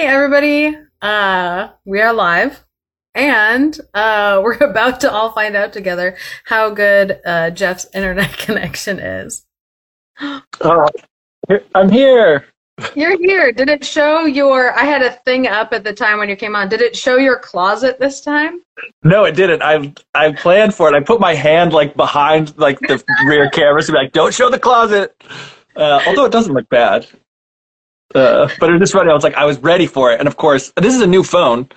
Hey, everybody. Uh, we are live. And uh, we're about to all find out together how good uh, Jeff's internet connection is. Oh, I'm here. You're here. Did it show your? I had a thing up at the time when you came on. Did it show your closet this time? No, it didn't. I I planned for it. I put my hand like behind like the rear camera to be like, "Don't show the closet." Uh, although it doesn't look bad. Uh, but it is funny. I was like, I was ready for it, and of course, this is a new phone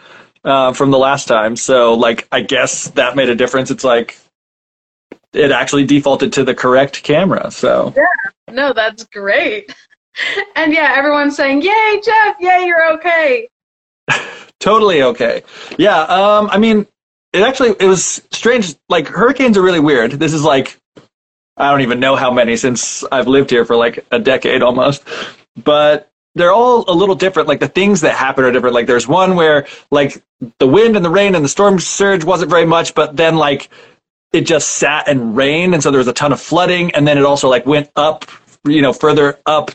uh, from the last time, so like, I guess that made a difference. It's like it actually defaulted to the correct camera. So yeah, no, that's great. And yeah, everyone's saying, "Yay, Jeff! Yay, you're okay." totally okay. Yeah. Um. I mean, it actually it was strange. Like hurricanes are really weird. This is like I don't even know how many since I've lived here for like a decade almost. But they're all a little different. Like the things that happen are different. Like there's one where like the wind and the rain and the storm surge wasn't very much, but then like it just sat and rained, and so there was a ton of flooding, and then it also like went up, you know, further up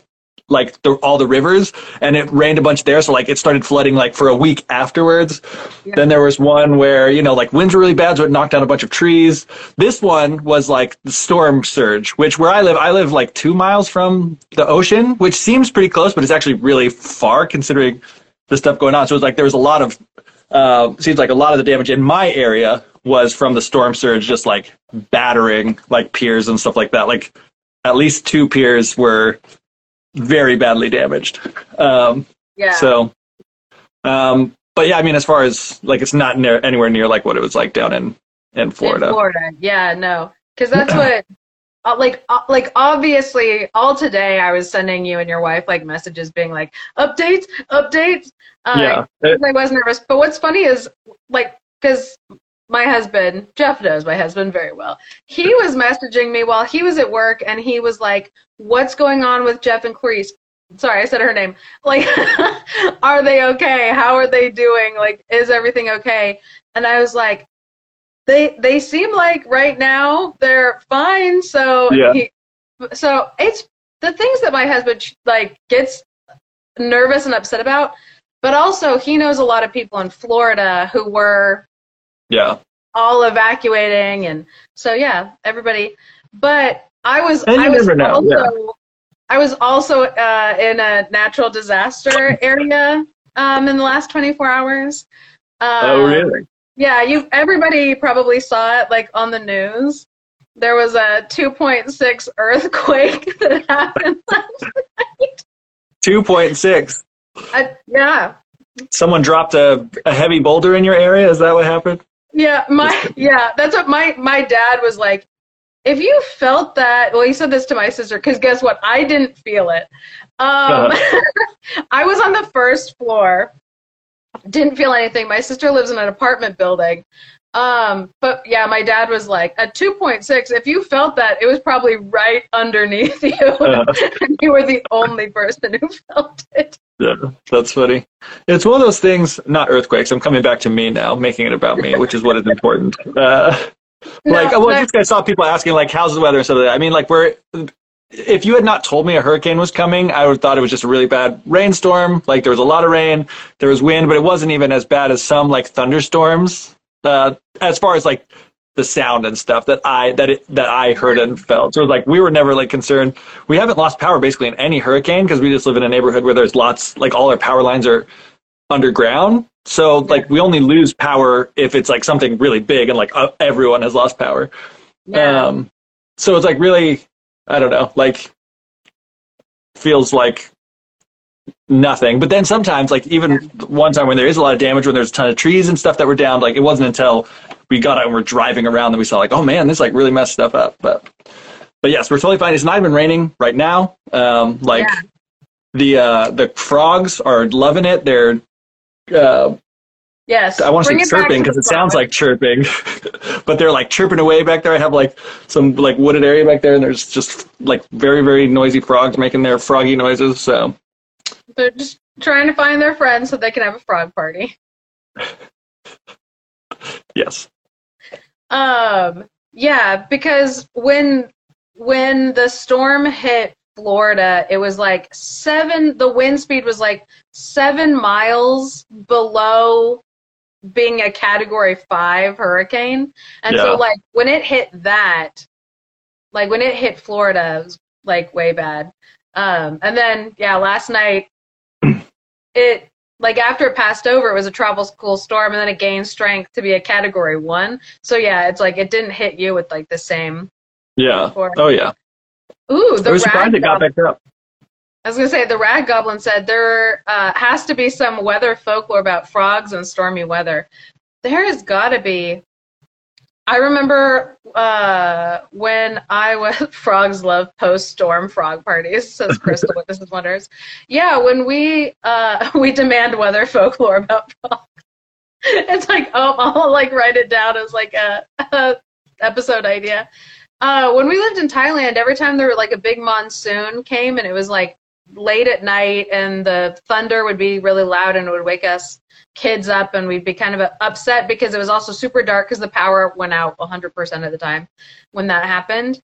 like the, all the rivers and it rained a bunch there so like it started flooding like for a week afterwards. Yeah. then there was one where you know like winds were really bad so it knocked down a bunch of trees. This one was like the storm surge which where i live i live like two miles from the ocean which seems pretty close but it's actually really far considering the stuff going on. So it's like there was a lot of uh, seems like a lot of the damage in my area was from the storm surge just like battering like piers and stuff like that. Like at least two piers were very badly damaged. Um, yeah. So, um, but yeah, I mean, as far as like, it's not near anywhere near like what it was like down in in Florida. In Florida, yeah, no, because that's what. Uh, like uh, like obviously all today I was sending you and your wife like messages being like updates updates uh, yeah I was nervous but what's funny is like because my husband, Jeff knows my husband very well. He was messaging me while he was at work and he was like, What's going on with Jeff and Clarice? Sorry, I said her name. Like, are they okay? How are they doing? Like, is everything okay? And I was like, they they seem like right now they're fine. So yeah. He, so it's the things that my husband like gets nervous and upset about, but also he knows a lot of people in Florida who were yeah. All evacuating and so yeah everybody. But i was i was also yeah. i was also uh, in a natural disaster area um, in the last 24 hours. Uh, oh really? yeah you everybody probably saw it like on the news. There was a 2.6 earthquake that happened last night. 2.6 uh, yeah. Someone dropped a, a heavy boulder in your area? Is that what happened yeah, my yeah, that's what my my dad was like. If you felt that, well, he said this to my sister because guess what? I didn't feel it. Um, uh-huh. I was on the first floor, didn't feel anything. My sister lives in an apartment building, um, but yeah, my dad was like, at 2.6, if you felt that, it was probably right underneath you. Uh, and you were the only person who felt it. Yeah, that's funny. It's one of those things, not earthquakes. I'm coming back to me now, making it about me, which is what is important. Uh, like, no, well, I just I saw people asking, like, how's the weather and stuff like that. I mean, like, we're, if you had not told me a hurricane was coming, I would have thought it was just a really bad rainstorm. Like, there was a lot of rain, there was wind, but it wasn't even as bad as some, like, thunderstorms uh, as far as like the sound and stuff that I that it, that I heard and felt. So like we were never like concerned. We haven't lost power basically in any hurricane because we just live in a neighborhood where there's lots like all our power lines are underground. So like we only lose power if it's like something really big and like uh, everyone has lost power. Yeah. Um, so it's like really I don't know like feels like nothing. But then sometimes, like even one time when there is a lot of damage, when there's a ton of trees and stuff that were down, like it wasn't until we got out and we're driving around that we saw like, oh man, this like really messed stuff up. But but yes, we're totally fine. It's not even raining right now. Um, like yeah. the uh, the frogs are loving it. They're uh, Yes. I want to bring say chirping because it sounds like chirping, but they're like chirping away back there. I have like some like wooded area back there, and there's just like very very noisy frogs making their froggy noises. So They're just trying to find their friends so they can have a frog party. yes, Um, yeah, because when when the storm hit Florida, it was like seven. The wind speed was like seven miles below being a Category Five hurricane, and Yeah. so like when it hit that, like when it hit Florida, it was like way bad. Um, and then yeah, last night it like after it passed over, it was a tropical storm, and then it gained strength to be a Category One. So yeah, it's like it didn't hit you with like the same. yeah, Or- oh yeah. Ooh, the I was surprised it got back up. I was gonna say the rag goblin said there uh, has to be some weather folklore about frogs and stormy weather. There has got to be. I remember uh, when I was frogs love post storm frog parties, says Crystal Witnesses Wonders. Yeah, when we uh, we demand weather folklore about frogs. It's like oh, I'll like write it down as like a, a episode idea. Uh, when we lived in Thailand, every time there were like a big monsoon came and it was like late at night and the thunder would be really loud and it would wake us kids up and we'd be kind of upset because it was also super dark because the power went out 100% of the time when that happened.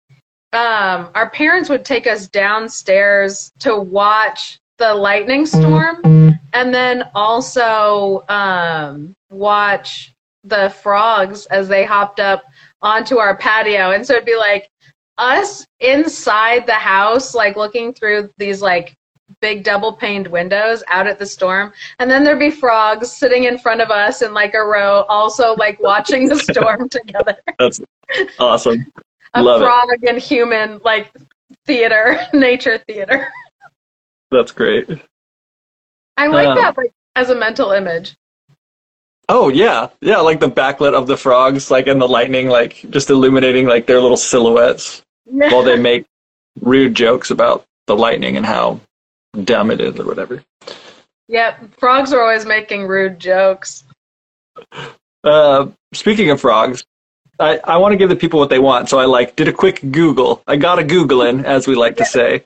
Um, our parents would take us downstairs to watch the lightning storm and then also um, watch the frogs as they hopped up onto our patio. And so it'd be like us inside the house, like looking through these like big double paned windows out at the storm. And then there'd be frogs sitting in front of us in like a row, also like watching the storm together. That's awesome. A Love it. frog and human like theater, nature theater. That's great. I like Um, that like as a mental image. Oh yeah, yeah, like the backlit of the frogs, like and the lightning, like just illuminating like their little silhouettes while they make rude jokes about the lightning and how dumb it is or whatever. Yep, frogs are always making rude jokes. Uh, speaking of frogs, I, I want to give the people what they want, so I like did a quick Google. I got a Googling, as we like to say,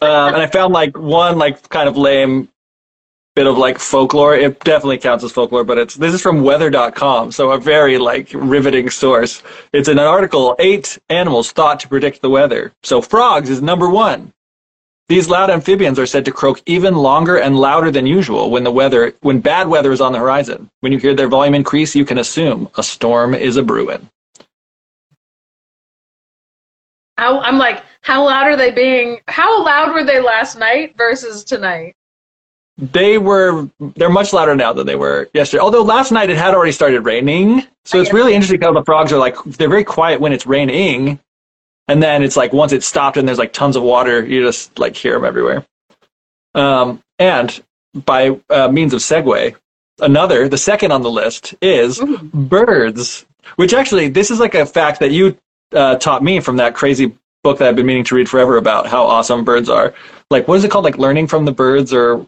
um, and I found like one like kind of lame bit of like folklore. It definitely counts as folklore, but it's this is from Weather.com, so a very like riveting source. It's in an article: eight animals thought to predict the weather. So frogs is number one. These loud amphibians are said to croak even longer and louder than usual when the weather, when bad weather is on the horizon. When you hear their volume increase, you can assume a storm is a brewing. How, I'm like, how loud are they being? How loud were they last night versus tonight? They were, they're much louder now than they were yesterday. Although last night it had already started raining, so it's really interesting how the frogs are like, they're very quiet when it's raining, and then it's like once it's stopped and there's like tons of water, you just like hear them everywhere. Um, and by uh, means of segue, another, the second on the list is Ooh. birds, which actually, this is like a fact that you uh, taught me from that crazy book that I've been meaning to read forever about how awesome birds are. Like, what is it called? Like learning from the birds or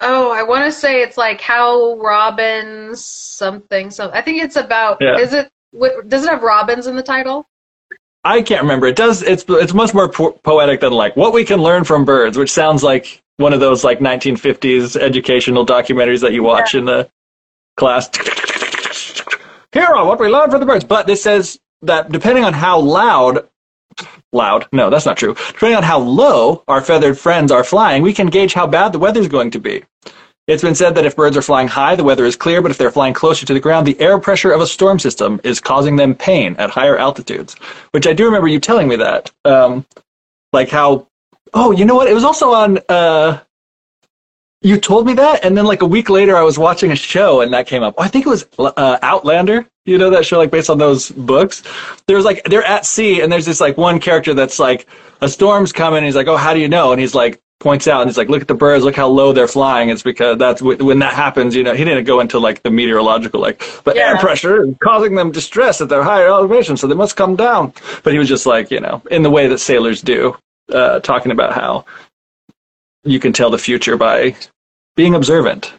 Oh, I want to say it's like how robins something. So I think it's about. Yeah. Is it? What, does it have robins in the title? I can't remember. It does. It's it's much more po- poetic than like what we can learn from birds, which sounds like one of those like 1950s educational documentaries that you watch in the class. Here are what we learned from the birds. But this says that depending on how loud, loud, no, that's not true. Depending on how low our feathered friends are flying, we can gauge how bad the weather's going to be. It's been said that if birds are flying high, the weather is clear, but if they're flying closer to the ground, the air pressure of a storm system is causing them pain at higher altitudes. Which I do remember you telling me that. Um, like how, oh, you know what? It was also on, uh, you told me that, and then like a week later, I was watching a show and that came up. Oh, I think it was uh, Outlander. You know that show, like based on those books. There was like they're at sea, and there's this like one character that's like a storm's coming. And he's like, oh, how do you know? And he's like points out, and he's like, look at the birds, look how low they're flying. It's because that's when that happens. You know, he didn't go into like the meteorological, like the air pressure is causing them distress at their higher elevation, so they must come down. But he was just like, you know, in the way that sailors do, uh, talking about how you can tell the future by being observant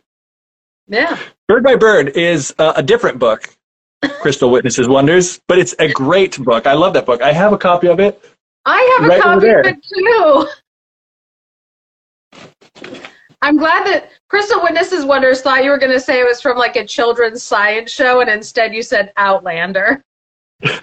Yeah. Bird by Bird is uh, a different book, Crystal Witnesses Wonders, but it's a great book. I love that book. I have a copy of it. I have a Right over copy of it too. I'm glad that Crystal Witnesses Wonders thought you were going to say it was from like a children's science show, and instead you said Outlander.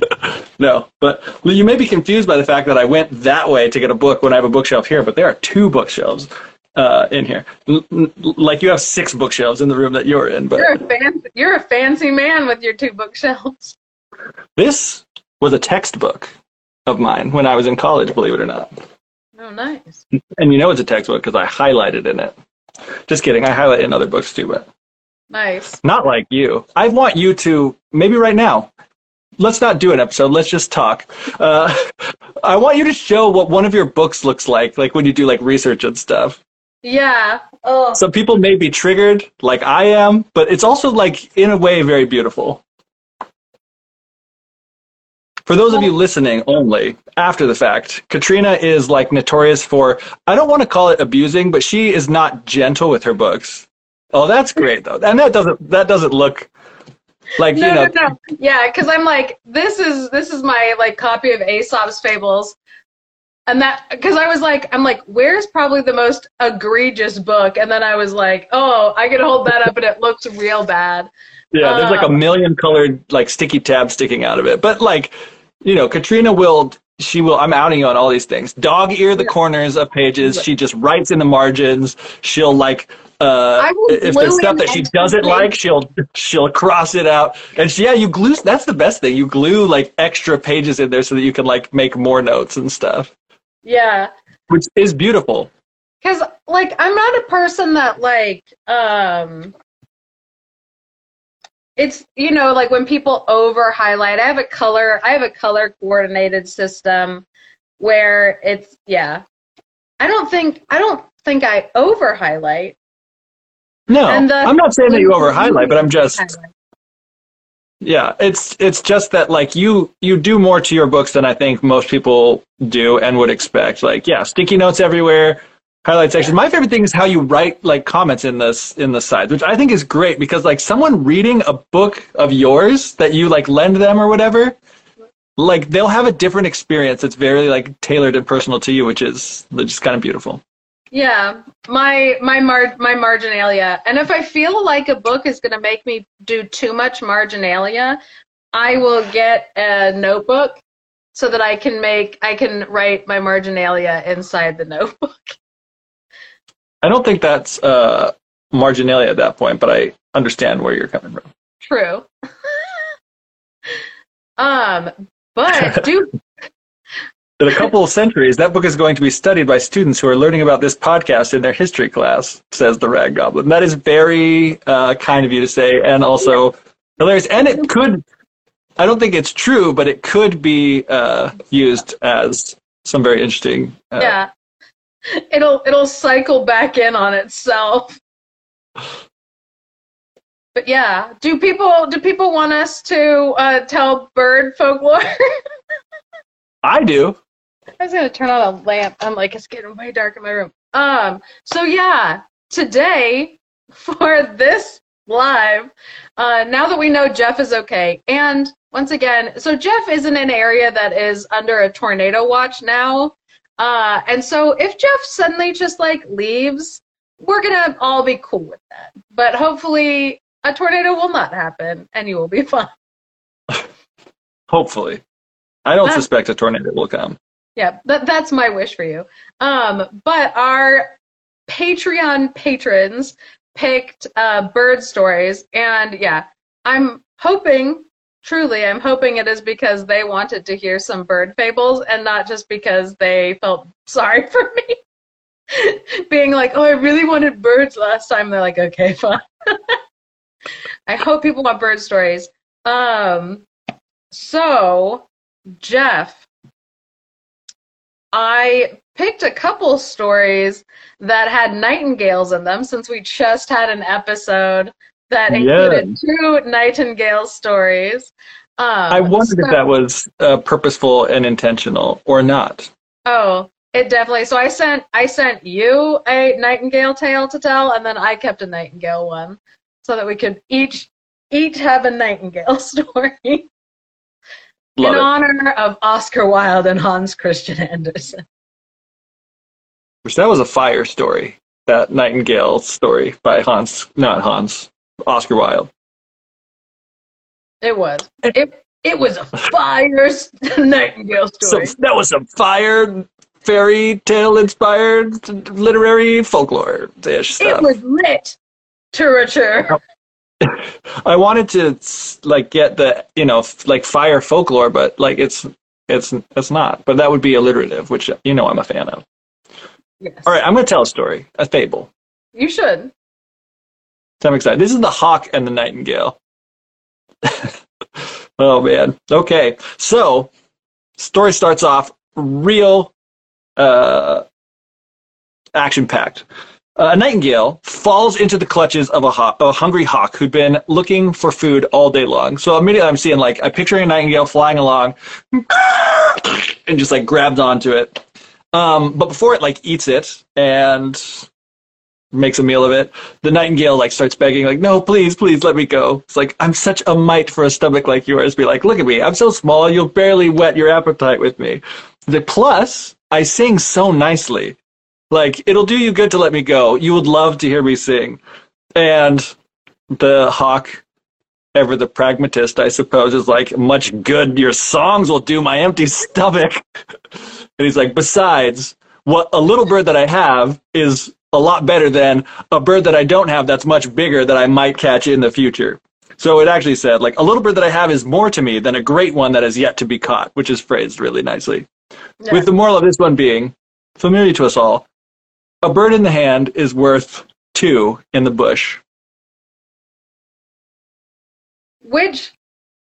No, but you may be confused by the fact that I went that way to get a book when I have a bookshelf here, but there are two bookshelves uh, in here. L- l- like you have six bookshelves in the room that you're in, but You're a fancy, you're a fancy man with your two bookshelves. this was a textbook of mine when I was in college, believe it or not. Oh, nice. And you know it's a textbook because I highlighted in it. Just kidding, I highlight in other books too, but Nice. not like you. I want you to, maybe right now, let's not do an episode, let's just talk. Uh, I want you to show what one of your books looks like, like when you do like research and stuff. Yeah. Oh. Some people may be triggered, like I am, but it's also like in a way very beautiful. For those of you listening only after the fact, Katrina is like notorious for I don't want to call it abusing, but she is not gentle with her books. Oh, that's great though. And that doesn't that doesn't look like no, you know no, no. Yeah, because I'm like, this is this is my like copy of Aesop's Fables, and that because I was like, I'm like, where's probably the most egregious book? And then I was like, oh, I can hold that up, and it looks real bad. Yeah, there's like a Um, million colored like sticky tabs sticking out of it. But like, you know, Katrina will she will I'm outing you on all these things. Dog ear the Yeah. corners of pages. She just writes in the margins. She'll like uh if there's stuff that she doesn't like, she'll she'll cross it out. And she, yeah, you glue that's the best thing. You glue like extra pages in there so that you can like make more notes and stuff. Yeah, Which is beautiful. because like I'm not a person that like um. It's you know like when people over highlight. I have a color. I have a color coordinated system where it's yeah. I don't think I don't think I over highlight. No, And the- I'm not saying that you over highlight, but I'm just Highlight. Yeah, it's it's just that like you you do more to your books than I think most people do and would expect. Like yeah, sticky notes everywhere, highlight sections. My favorite thing is how you write like comments in this in the sides, which I think is great because like someone reading a book of yours that you like lend them or whatever, like they'll have a different experience that's very like tailored and personal to you, which is just kind of beautiful. Yeah, my my mar- my marginalia, and if I feel like a book is going to make me do too much marginalia, I will get a notebook so that I can make I can write my marginalia inside the notebook. I don't think that's uh marginalia at that point, but I understand where you're coming from. True. um, but do In a couple of centuries, that book is going to be studied by students who are learning about this podcast in their history class, says the Rag Goblin. That is very uh, kind of you to say, and also hilarious. And it could, I don't think it's true, but it could be uh, used as some very interesting. Uh, yeah, it'll it'll cycle back in on itself. But yeah, do people do people want us to uh, tell bird folklore? I do. I was gonna turn on a lamp. I'm like, it's getting way dark in my room. Um, so yeah, today for this live, uh, now that we know Jeff is okay, and once again, so Jeff is in an area that is under a tornado watch now. Uh, and so if Jeff suddenly just like leaves, we're gonna all be cool with that. But hopefully a tornado will not happen and you will be fine. Hopefully. I don't suspect a tornado will come. Yeah, that, that's my wish for you. Um, but our Patreon patrons picked uh, bird stories, and yeah, I'm hoping, truly, I'm hoping it is because they wanted to hear some bird fables and not just because they felt sorry for me. Being like, oh, I really wanted birds last time. They're like, okay, fine. I hope people want bird stories. Um, so, Jeff, I picked a couple stories that had nightingales in them since we just had an episode that included two nightingale stories. Um, I wondered so- if that was uh, purposeful and intentional or not. Oh, it definitely. So I sent I sent you a nightingale tale to tell, and then I kept a nightingale one. so that we could each each have a Nightingale story Love in it. honor of Oscar Wilde and Hans Christian Andersen. Which that was a fire story. That Nightingale story by Hans, not Hans, Oscar Wilde. It was. It it was a fire Nightingale So story. that was some fire fairy tale inspired literary folklore ish It was lit. Literature. I wanted to like get the you know f- like fire folklore, but like it's it's it's not. But that would be alliterative, which you know I'm a fan of. Yes. All right, I'm going to tell a story, a fable. You should. I'm excited. This is the hawk and the nightingale. oh man. Okay. So, story starts off real uh, action packed. Uh, a nightingale falls into the clutches of a, hawk, a hungry hawk who'd been looking for food all day long. So immediately I'm seeing like I'm picturing a nightingale flying along and just like grabs onto it. Um, but before it like eats it and makes a meal of it. The nightingale like starts begging, like, "No, please, please let me go." It's like I'm such a mite for a stomach like yours. Be like, "Look at me, I'm so small. You'll barely whet your appetite with me." The plus, I sing so nicely. Like it'll do you good to let me go. You would love to hear me sing. And the hawk, ever the pragmatist, I suppose, is like, "Much good your songs will do my empty stomach." and he's like, "Besides." What a little bird that I have is a lot better than a bird that I don't have that's much bigger that I might catch in the future. So it actually said, like, a little bird that I have is more to me than a great one that is yet to be caught, which is phrased really nicely. Yeah. With the moral of this one being familiar to us all a bird in the hand is worth two in the bush. Which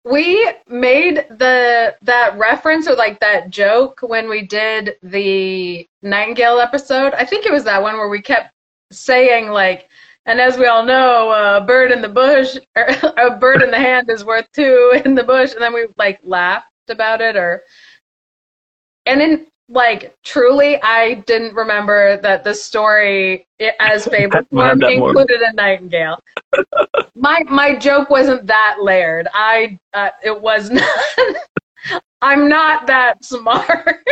we made the that reference or like that joke when we did the Nightingale episode. I think it was that one where we kept saying like, and as we all know, a bird in the bush or a bird in the hand is worth two in the bush, and then we like laughed about it or, and in like truly, I didn't remember that the story as form more. included a nightingale my my joke wasn't that layered. I uh, it was not. I'm not that smart.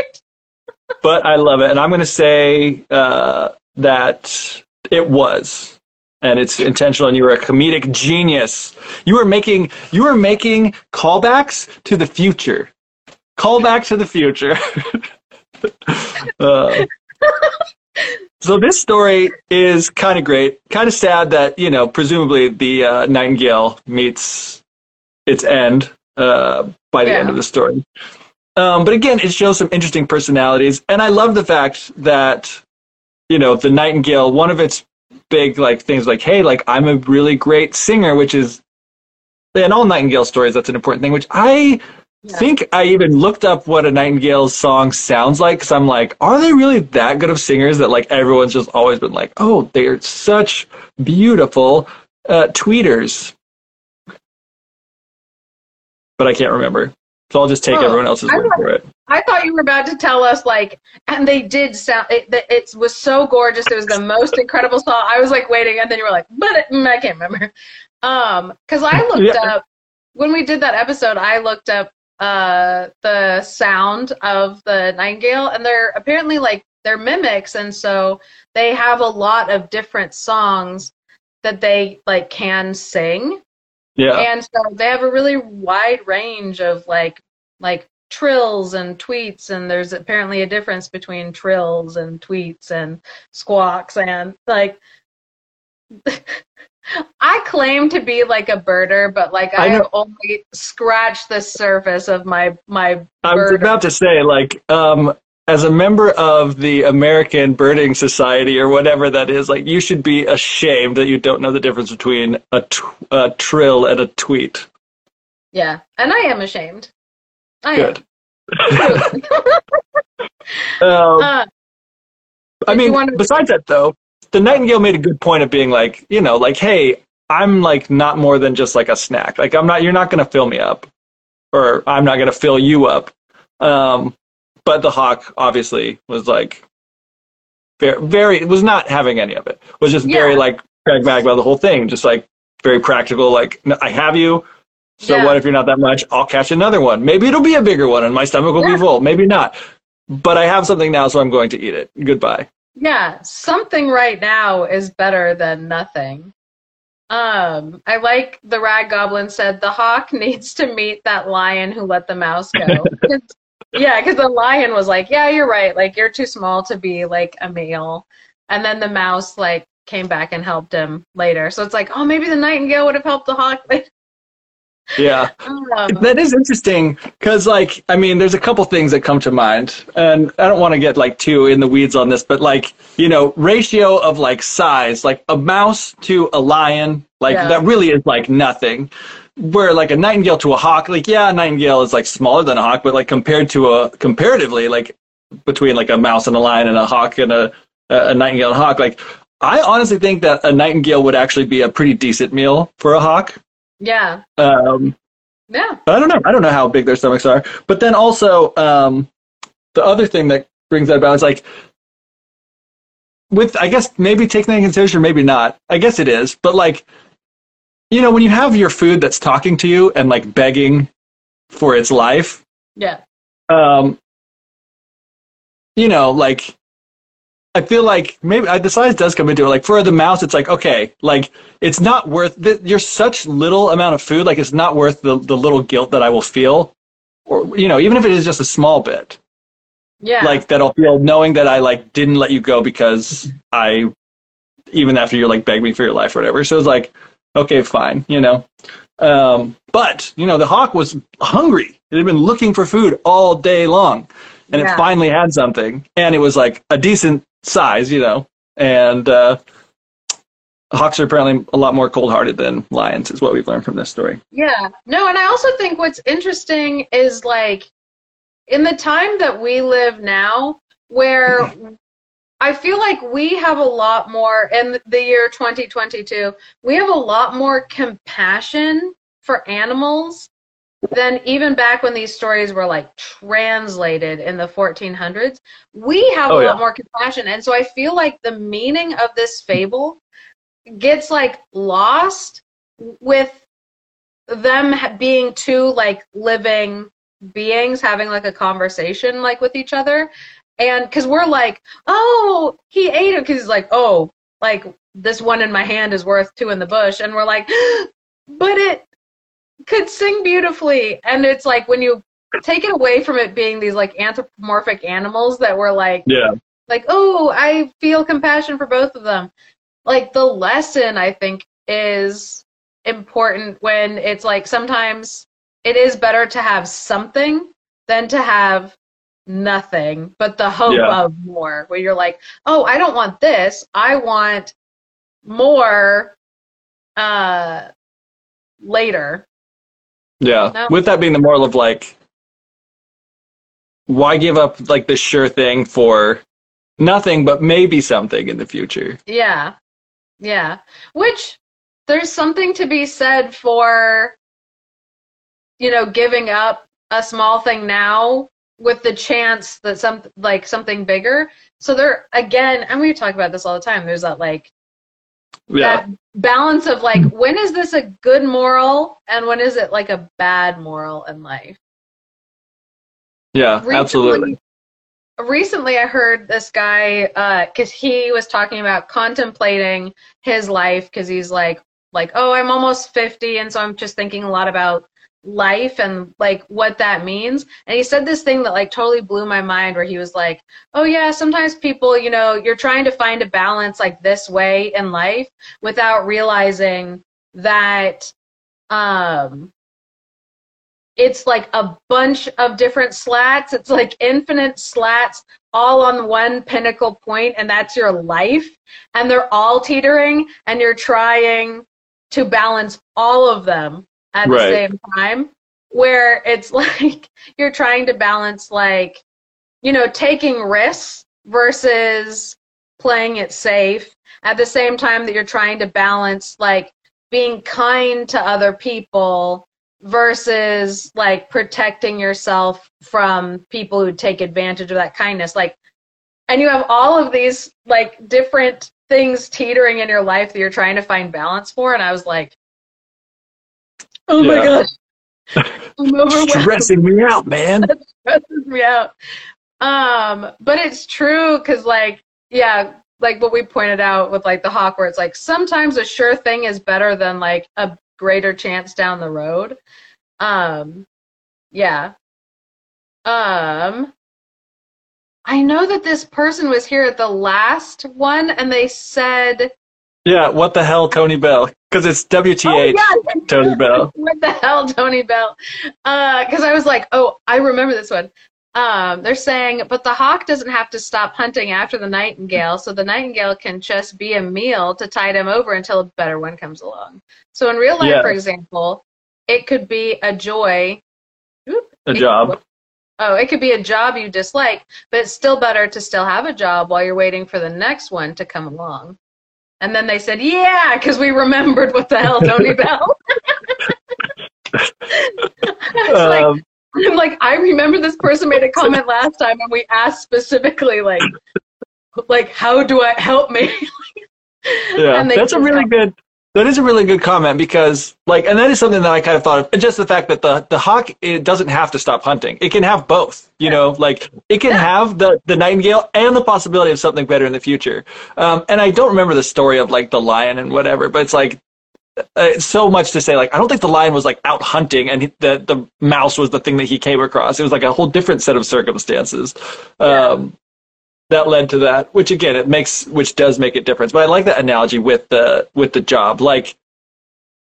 But I love it. And I'm going to say uh, that it was. And it's intentional, and you were a comedic genius. You were making you were making callbacks to the future. Callback to the future. Uh, so this story is kind of great. Kind of sad that you know, presumably the uh, nightingale meets its end uh, by the Yeah. end of the story. Um, but again, it shows some interesting personalities, and I love the fact that you know the nightingale. One of its big like things, like hey, like I'm a really great singer, which is in all nightingale stories. That's an important thing. Which I Yeah. think I even looked up what a nightingale's song sounds like because I'm like, are they really that good of singers that like everyone's just always been like, oh, they're such beautiful uh, tweeters. But I can't remember. So I'll just take Oh, everyone else's I word thought- for it. I thought you were about to tell us like, and they did sound. It, it, it was so gorgeous. It was the most incredible song. I was like waiting, and then you were like, but it, mm, I can't remember. Um, because I looked Yeah. up when we did that episode. I looked up uh the sound of the nightingale, and they're apparently like they're mimics, and so they have a lot of different songs that they like can sing. Yeah. and so they have a really wide range of like like trills and tweets and there's apparently a difference between trills and tweets and squawks and like I claim to be like a birder, but like I I, have only scratched the surface of my my I was about to say, like, um, as a member of the American Birding Society or whatever that is, like, you should be ashamed that you don't know the difference between a, trill and a tweet. Yeah, and I am ashamed. I Good. am. Um, uh, I mean, besides that, though, the Nightingale made a good point of being like, you know, like, hey, I'm like not more than just like a snack. Like, I'm not, you're not going to fill me up, or I'm not going to fill you up. Um, but the hawk obviously was like, very, very, was not having any of it. Was just very like pragmatic about the whole thing. Just like, very practical. Like I have you, so Yeah. what if you're not that much? I'll catch another one. Maybe it'll be a bigger one, and my stomach will Yeah. be full. Maybe not. But I have something now, so I'm going to eat it. Goodbye. Yeah, something right now is better than nothing. Um, I like the rag goblin said the hawk needs to meet that lion who let the mouse go. 'Cause- yeah, because the lion was like, "Yeah, you're right. Like you're too small to be like a male," and then the mouse like came back and helped him later. So it's like, oh, maybe the nightingale would have helped the hawk. Yeah. um, That is interesting because, like, I mean, there's a couple things that come to mind, and I don't want to get like too in the weeds on this, but like, you know, ratio of like size, like a mouse to a lion, like Yeah. that really is like nothing. Where like a nightingale to a hawk, like yeah, a nightingale is like smaller than a hawk, but like compared to a comparatively, like between like a mouse and a lion and a hawk and a a nightingale and a hawk, like I honestly think that a nightingale would actually be a pretty decent meal for a hawk. Yeah, Um, yeah, I don't know. I don't know how big their stomachs are. But then also, um, the other thing that brings that about is like, with I guess maybe taking that into consideration, maybe not. I guess it is, but like, you know, when you have your food that's talking to you and like begging for its life, yeah, um, you know, like, I feel like maybe I, the size does come into it. Like for the mouse, it's like okay, like it's not worth. th- You're such little amount of food, like it's not worth the the little guilt that I will feel, or you know, even if it is just a small bit, yeah. like that I'll feel knowing that I like didn't let you go because I, even after you like begged me for your life or whatever. So it's like, okay, fine, you know. Um, but you know, the hawk was hungry. It had been looking for food all day long, and Yeah. it finally had something, and it was like a decent size, you know. And uh, hawks are apparently a lot more cold-hearted than lions, is what we've learned from this story. Yeah. No, and I also think what's interesting is like in the time that we live now, where I feel like we have a lot more in the year 2022, we have a lot more compassion for animals than even back when these stories were like translated in the 1400s. We have Oh, a yeah. lot more compassion. And so I feel like the meaning of this fable gets like lost with them being two like living beings having like a conversation like with each other and because we're like oh he ate it because he's like oh like this one in my hand is worth two in the bush and we're like but it could sing beautifully and it's like when you take it away from it being these like anthropomorphic animals that were like Yeah. like oh i feel compassion for both of them like the lesson i think is important when it's like sometimes it is better to have something than to have nothing but the hope Yeah. of more where you're like oh i don't want this i want more uh later Yeah. No. With that being the moral of like, why give up like the sure thing for nothing but maybe something in the future? Yeah. Yeah. Which there's something to be said for you know, giving up a small thing now with the chance that some like something bigger. So there again, and we talk about this all the time. There's that like Yeah. that balance of like when is this a good moral and when is it like a bad moral in life? Yeah. Recently- Absolutely. recently i heard this guy uh, because he was talking about contemplating his life because he's like like oh i'm almost 50 and so i'm just thinking a lot about life and like what that means and he said this thing that like totally blew my mind where he was like oh yeah sometimes people you know you're trying to find a balance like this way in life without realizing that um it's like a bunch of different slats. It's like infinite slats all on one pinnacle point, and that's your life. And they're all teetering, and you're trying to balance all of them at the same time. Where it's like you're trying to balance, like, you know, taking risks versus playing it safe at the same time that you're trying to balance, like, being kind to other people versus like protecting yourself from people who take advantage of that kindness like and you have all of these like different things teetering in your life that you're trying to find balance for and i was like Oh my god. gosh. I'm overwhelmed. Stressing me out, man. stresses me out. Um, but it's true because, like, yeah, like what we pointed out with like the hawk, where it's like sometimes a sure thing is better than like a greater chance down the road. Um, yeah. Um, I know that this person was here at the last one, and they said, Yeah, what the hell, Tony Bell? Because it's WTH, "Oh yeah, Tony Bell. what the hell, Tony Bell? Because I was like, oh, I remember this one. Um, they're saying, but the hawk doesn't have to stop hunting after the nightingale, so the nightingale can just be a meal to tide him over until a better one comes along. So in real life, Yeah. for example, it could be a joy. A job. Oh, it could be a job you dislike, but it's still better to still have a job while you're waiting for the next one to come along. And then they said, yeah, because we remembered what the hell, Tony Bell. I was like, Um, I'm like, I remember this person made a comment last time, and we asked specifically, like, like, how do I help me? yeah, And they that's a really good. That is a really good comment because, like, and that is something that I kind of thought of. Just the fact that the the hawk it doesn't have to stop hunting; it can have both. You know, like it can have the the nightingale and the possibility of something better in the future. Um, and I don't remember the story of like the lion and whatever, but it's like uh, so much to say. Like, I don't think the lion was like out hunting, and he, the the mouse was the thing that he came across. It was like a whole different set of circumstances. Um, that led to that, which again it makes which does make a difference. But I like that analogy with the with the job. Like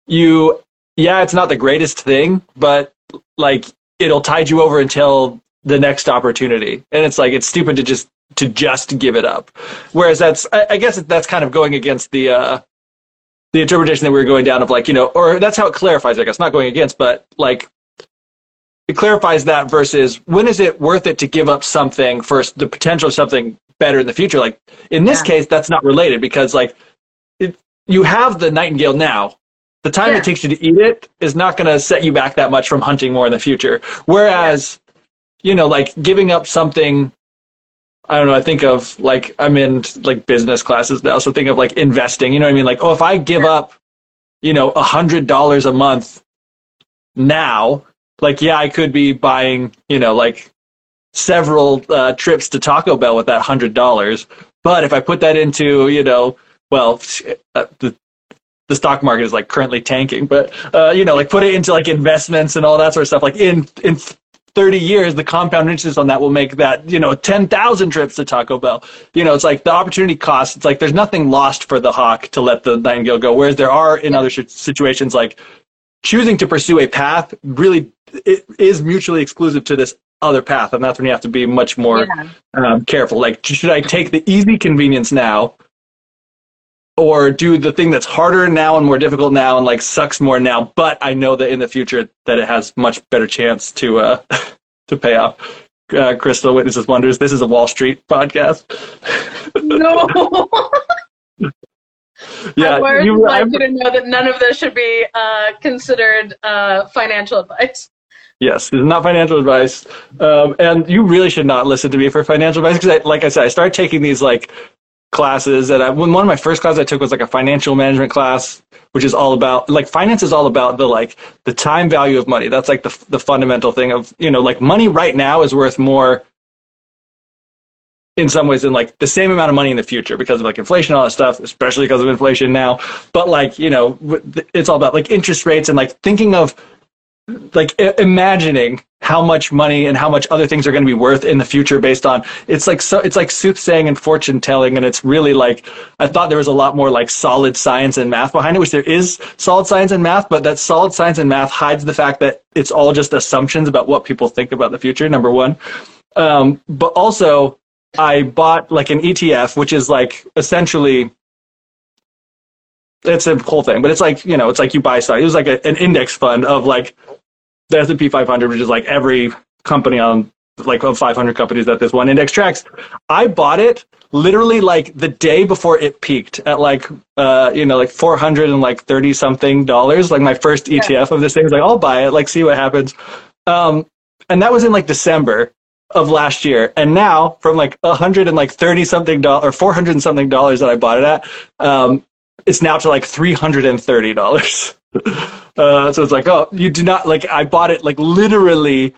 you yeah, it's not the greatest thing, but like it'll tide you over until the next opportunity. And it's like it's stupid to just to just give it up. Whereas that's I, I guess that's kind of going against the uh the interpretation that we were going down of like, you know, or that's how it clarifies, I guess, not going against, but like it clarifies that versus when is it worth it to give up something for the potential of something better in the future? Like in this Yeah. case, that's not related because like it, you have the nightingale now. The time Yeah. it takes you to eat it is not going to set you back that much from hunting more in the future. Whereas, you know, like giving up something. I don't know. I think of like I'm in like business classes now, so think of like investing. You know what I mean? Like, oh, if I give up, you know, a hundred dollars a month now, like yeah, I could be buying, you know, like several uh, trips to Taco Bell with that hundred dollars. But if I put that into, you know, well, uh, the the stock market is like currently tanking, but uh, you know, like put it into like investments and all that sort of stuff. Like in in 30 years, the compound interest on that will make that, you know, 10,000 trips to Taco Bell. You know, it's like the opportunity cost, it's like there's nothing lost for the hawk to let the nightingale go. Whereas there are in other situations, like choosing to pursue a path really it is mutually exclusive to this other path. And that's when you have to be much more Yeah. um, careful. Like, should I take the easy convenience now, or do the thing that's harder now and more difficult now and like sucks more now? But I know that in the future that it has much better chance to uh, to pay off. Uh, Crystal witnesses wonders. This is a Wall Street podcast. No. Yeah, would you, like I'm- you to know that none of this should be uh, considered uh, financial advice. Yes, this is not financial advice, um, and you really should not listen to me for financial advice because, like I said, I started taking these like classes, and I, when one of my first classes I took was like a financial management class, which is all about like finance is all about the like the time value of money. That's like the the fundamental thing of you know like money right now is worth more in some ways in like the same amount of money in the future because of like inflation and all that stuff, especially because of inflation now. But like you know, it's all about like interest rates and like thinking of like imagining how much money and how much other things are going to be worth in the future based on it's like so it's like soothsaying and fortune telling and it's really like i thought there was a lot more like solid science and math behind it which there is solid science and math but that solid science and math hides the fact that it's all just assumptions about what people think about the future number one um, but also i bought like an etf which is like essentially it's a whole thing, but it's like you know, it's like you buy stock. It was like a, an index fund of like the S and P 500, which is like every company on like of 500 companies that this one index tracks. I bought it literally like the day before it peaked at like uh you know like 400 and like 30 something dollars. Like my first ETF of this thing was like I'll buy it, like see what happens. Um, and that was in like December of last year, and now from like a hundred and like thirty something dollars or four hundred and something dollars that I bought it at, um, it's now to like three hundred and thirty dollars. Uh, so it's like, oh, you do not like. I bought it like literally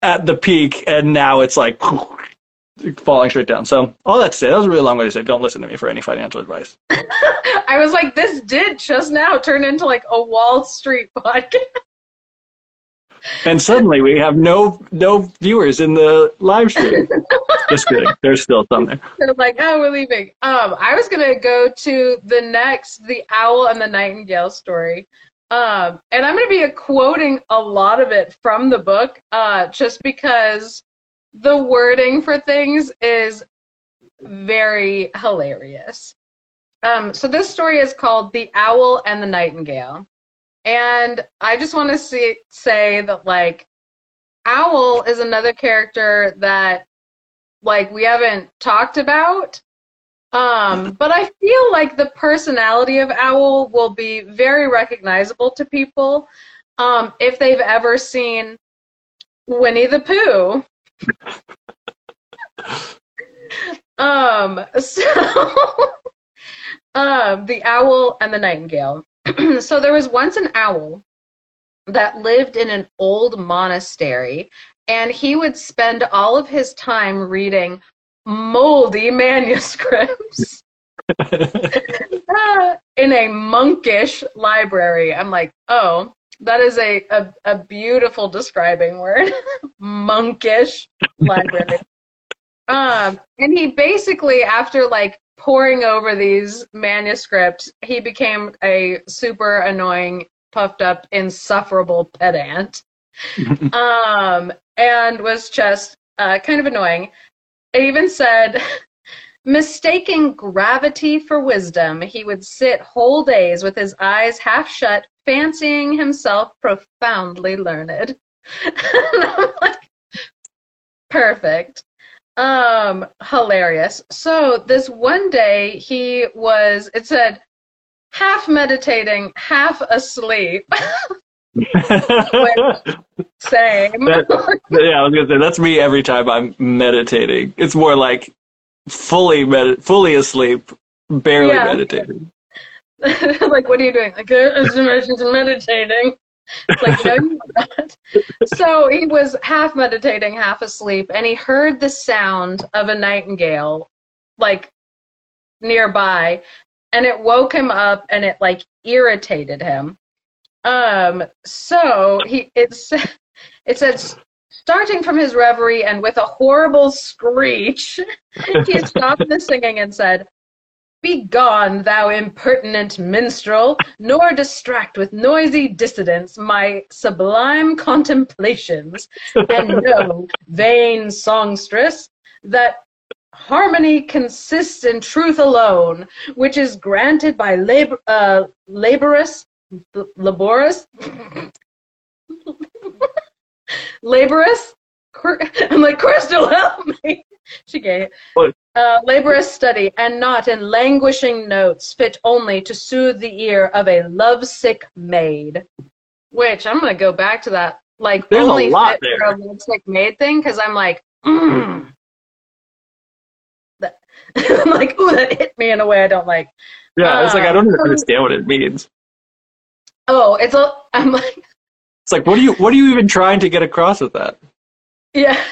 at the peak, and now it's like falling straight down. So all that to say, that was a really long way to say, don't listen to me for any financial advice. I was like, this did just now turn into like a Wall Street podcast. And suddenly we have no no viewers in the live stream. Just kidding. There's still some there. They're like, oh, we're leaving. Um, I was gonna go to the next, the owl and the nightingale story. Um, and I'm gonna be quoting a lot of it from the book, uh, just because the wording for things is very hilarious. Um, so this story is called The Owl and the Nightingale. And I just want to see, say that, like, Owl is another character that, like, we haven't talked about. Um, but I feel like the personality of Owl will be very recognizable to people um, if they've ever seen Winnie the Pooh. um, so, um, the owl and the nightingale. so there was once an owl that lived in an old monastery, and he would spend all of his time reading moldy manuscripts in a monkish library. I'm like, oh, that is a, a, a beautiful describing word. monkish library. um, and he basically, after like poring over these manuscripts, he became a super annoying, puffed up, insufferable pedant. um, and was just uh, kind of annoying. It even said, mistaking gravity for wisdom, he would sit whole days with his eyes half shut, fancying himself profoundly learned. like, perfect. Um, hilarious. So this one day he was, it said, half meditating, half asleep. Same. That, yeah, I was gonna say that's me every time I'm meditating. It's more like fully med- fully asleep, barely yeah. meditating. like, what are you doing? Like, I'm meditating. Like, no, so he was half meditating, half asleep, and he heard the sound of a nightingale, like nearby, and it woke him up, and it like irritated him. Um, so he it's it says starting from his reverie and with a horrible screech, he stopped the singing and said, Begone, thou impertinent minstrel, nor distract with noisy dissidence my sublime contemplations, and know, vain songstress, that harmony consists in truth alone, which is granted by labor, uh, laborious, laborious, laborious. I'm like, Crystal, help me. She gave. What? Uh, laborious study, and not in languishing notes, fit only to soothe the ear of a lovesick maid. Which I'm gonna go back to that, like There's only a lot fit there. for a lovesick maid thing, because I'm like, mm. I'm like, ooh, that hit me in a way I don't like. Yeah, it's like I don't um, understand what it means. Oh, it's a. I'm like. It's like, what are you? What are you even trying to get across with that? Yeah.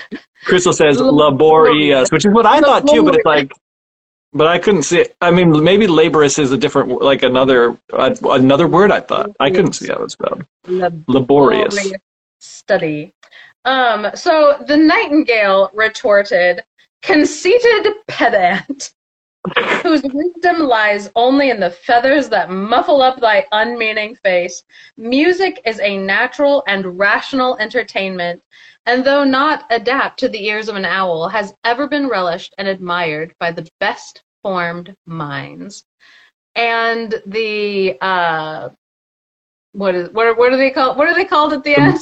Crystal says laborious, which is what I thought too, but it's like, but I couldn't see it. I mean, maybe laborious is a different, like another uh, another word. I thought I couldn't see how it's spelled. laborious. Study. Um. So the nightingale retorted, "Conceited pedant." whose wisdom lies only in the feathers that muffle up thy unmeaning face. Music is a natural and rational entertainment, and though not adapt to the ears of an owl, has ever been relished and admired by the best formed minds. And the uh, what is what what are they called? What are they called at the end?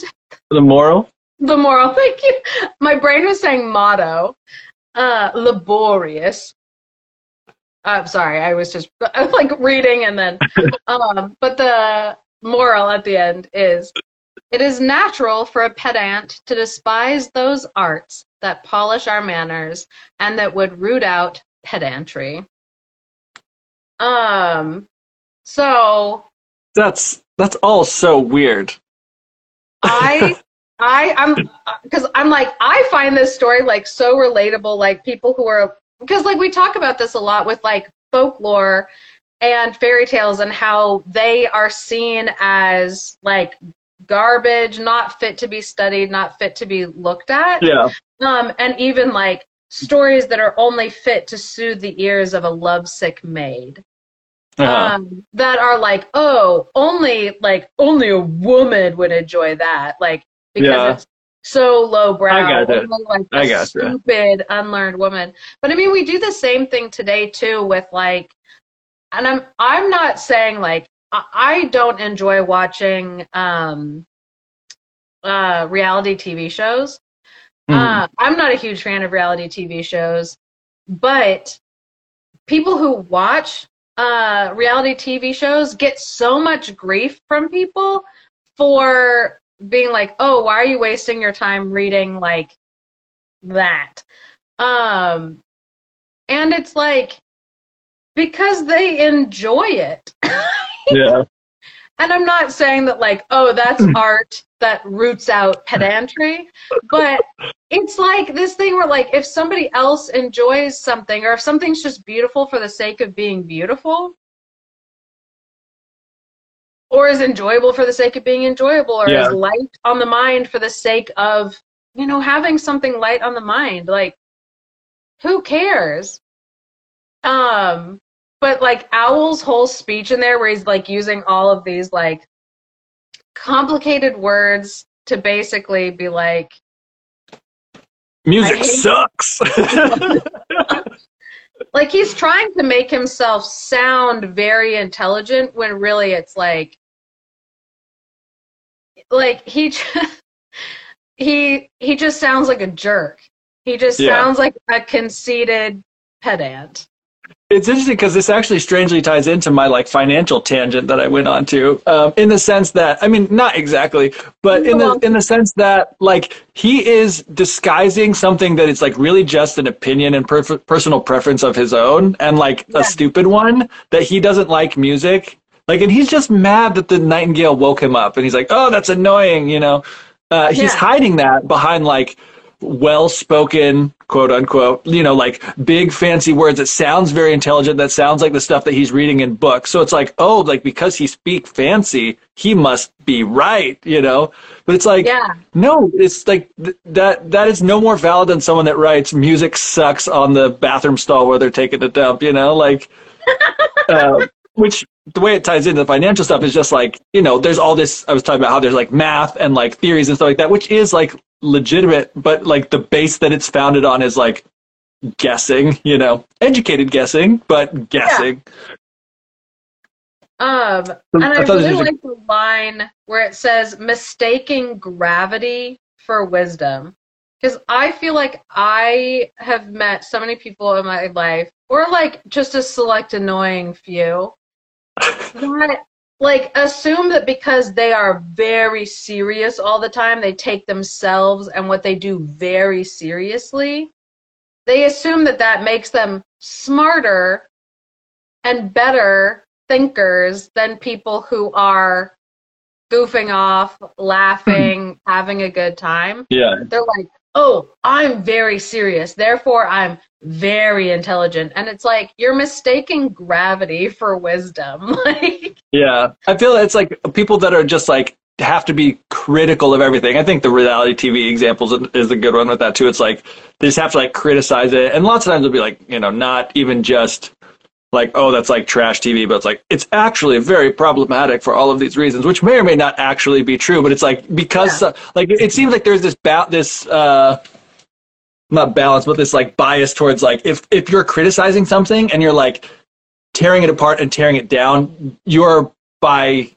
The moral. The moral. Thank you. My brain was saying motto. Uh, laborious. I'm sorry, I was just like reading and then. um, but the moral at the end is it is natural for a pedant to despise those arts that polish our manners and that would root out pedantry. Um, so that's that's all so weird. I I I'm because I'm like I find this story like so relatable. Like people who are because like we talk about this a lot with like folklore and fairy tales and how they are seen as like garbage, not fit to be studied, not fit to be looked at. Yeah. Um, and even like stories that are only fit to soothe the ears of a lovesick maid. Uh-huh. Um, that are like, oh, only like only a woman would enjoy that, like because Yeah. it's so lowbrow, I only, like I gotcha. stupid, unlearned woman. But I mean, we do the same thing today too with like, and I'm I'm not saying like I, don't enjoy watching um, uh, reality TV shows. Mhm. Uh, I'm not a huge fan of reality TV shows, but people who watch uh, reality TV shows get so much grief from people for being like, "Oh, why are you wasting your time reading like that?" Um, and it's like because they enjoy it. yeah. And I'm not saying that like, oh, that's art that roots out pedantry, but it's like this thing where like if somebody else enjoys something or if something's just beautiful for the sake of being beautiful or is enjoyable for the sake of being enjoyable or Yeah. is light on the mind for the sake of, you know, having something light on the mind, like who cares? Um but like Owl's whole speech in there where he's like using all of these like complicated words to basically be like Music sucks. like he's trying to make himself sound very intelligent when really it's like like he just, he he just sounds like a jerk. He just Yeah. sounds like a conceited pedant. it's interesting because this actually strangely ties into my like financial tangent that I went on to, um, in the sense that I mean, not exactly, but in the in the sense that like he is disguising something that is like really just an opinion and per- personal preference of his own, and like Yeah. a stupid one that he doesn't like music. Like, and he's just mad that the nightingale woke him up, and he's like, "Oh, that's annoying," you know. Uh, he's Yeah. hiding that behind like well-spoken quote unquote you know like big fancy words that sounds very intelligent that sounds like the stuff that he's reading in books so it's like oh like because he speak fancy he must be right you know but it's like Yeah. no it's like th- that that is no more valid than someone that writes music sucks on the bathroom stall where they're taking a dump you know like uh, which the way it ties into the financial stuff is just like you know there's all this i was talking about how there's like math and like theories and stuff like that which is like legitimate but like the base that it's founded on is like guessing you know? Educated guessing but guessing. Um, and I, I really like the line where it says mistaking gravity for wisdom. Because I feel like I have met so many people in my life, or like just a select annoying few, that like assume that because they are very serious all the time, they take themselves and what they do very seriously. They assume that that makes them smarter and better thinkers than people who are goofing off, laughing, having a good time. yeah They're like, oh, I'm very serious, therefore I'm very intelligent. And it's like, you're mistaking gravity for wisdom. like, Yeah, I feel it's like people that are just like have to be critical of everything. I think the reality TV examples is a good one with that too. It's like they just have to like criticize it, and lots of times it'll be like you know not even just like oh that's like trash TV, but it's like it's actually very problematic for all of these reasons, which may or may not actually be true. But it's like because uh, like it seems like there's this ba- this uh not balance, but this like bias towards like if if you're criticizing something and you're like tearing it apart and tearing it down, you're by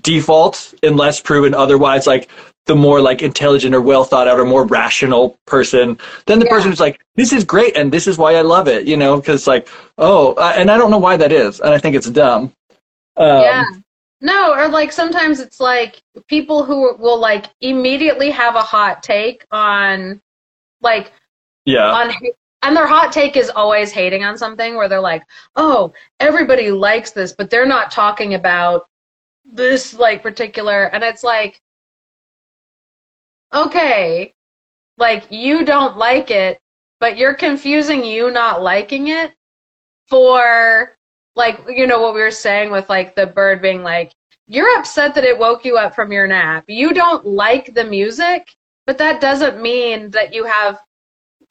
default, unless proven otherwise, like the more like intelligent or well thought out or more rational person than the Yeah. person who's like, this is great and this is why I love it, you know, because like, oh, uh, and I don't know why that is, and I think it's dumb. Um, yeah. No, or like sometimes it's like people who will like immediately have a hot take on like yeah, on and their hot take is always hating on something where they're like, "Oh, everybody likes this, but they're not talking about this like particular and it's like okay like you don't like it but you're confusing you not liking it for like you know what we were saying with like the bird being like you're upset that it woke you up from your nap. You don't like the music but that doesn't mean that you have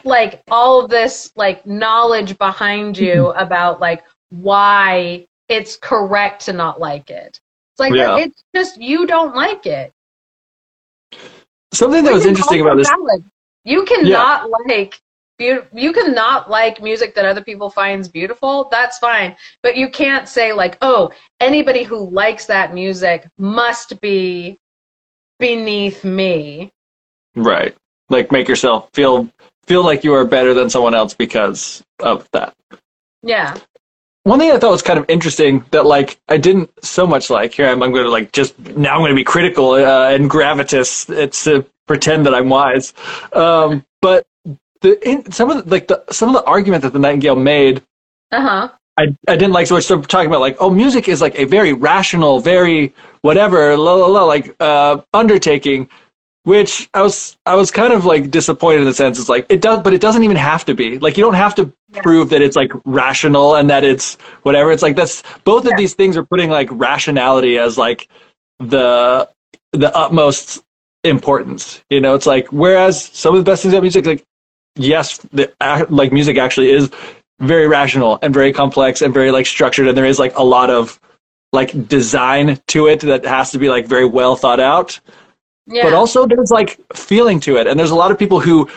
like all of this like knowledge behind you mm-hmm. about like why it's correct to not like it like Yeah. it's just you don't like it Something that was interesting about this. valid. You cannot like beau- you cannot like music that other people finds beautiful. That's fine, but you can't say like, "Oh, anybody who likes that music must be beneath me." Right. Like make yourself feel feel like you are better than someone else because of that. Yeah. One thing I thought was kind of interesting that like I didn't so much like here I'm, I'm going to like just now I'm going to be critical uh, and gravitous it's to pretend that I'm wise. Um, but the in, some of the, like the some of the argument that the Nightingale made Uh huh. I, I didn't like so much so talking about like oh music is like a very rational very whatever la la la like uh undertaking which I was I was kind of like disappointed in the sense it's like it does but it doesn't even have to be. Like you don't have to Yeah. prove that it's like rational and that it's whatever. It's like that's both of these things are putting like rationality as like the the utmost importance you know? It's like whereas some of the best things about music like yes the like music actually is very rational and very complex and very like structured and there is like a lot of like design to it that has to be like very well thought out Yeah. but also there's like feeling to it and there's a lot of people who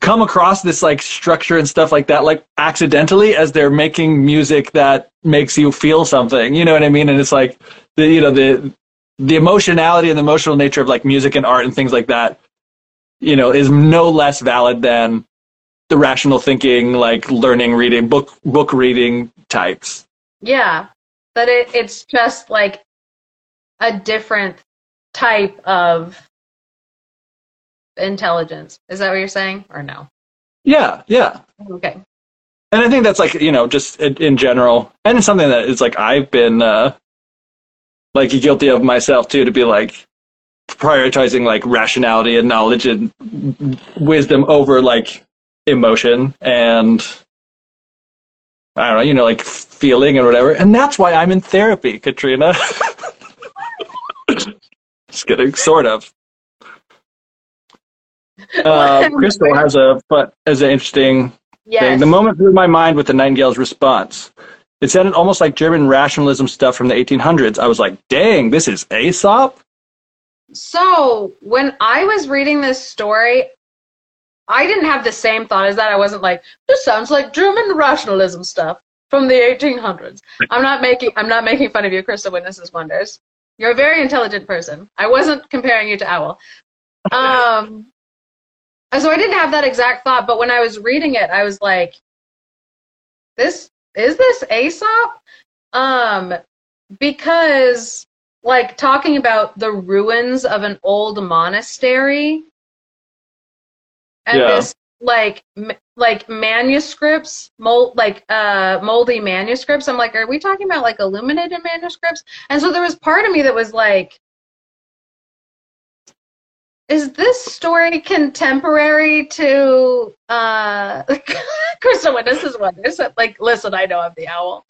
come across this like structure and stuff like that like accidentally as they're making music that makes you feel something you know what i mean and it's like the you know the the emotionality and the emotional nature of like music and art and things like that you know is no less valid than the rational thinking like learning reading book book reading types yeah. but it it's just like a different type of intelligence. Is that what you're saying or no? yeah yeah Okay. and I think that's like you know just in, in general, and it's something that is like I've been uh, like guilty of myself too to be like prioritizing like rationality and knowledge and wisdom over like emotion and I don't know, you know, like feeling and whatever, and that's why I'm in therapy, Katrina. Just kidding, sort of. Uh, Crystal has a but has an interesting thing. The moment blew my mind with the Nightingale's response. It sounded almost like German rationalism stuff from the 1800s. I was like, dang, this is Aesop? So when I was reading this story, I didn't have the same thought as that. I wasn't like, this sounds like German rationalism stuff from the 1800s. I'm not making I'm not making fun of you, Krista Witnesses Wonders. You're a very intelligent person. I wasn't comparing you to Owl. Um, so I didn't have that exact thought, but when I was reading it, I was like, this is this Aesop? Um, because like talking about the ruins of an old monastery and Yeah. this like m- like manuscripts mold like uh moldy manuscripts i'm like are we talking about like illuminated manuscripts and so there was part of me that was like is this story contemporary to uh Krista Witnesses Wonders? Like, listen, I know I'm the owl.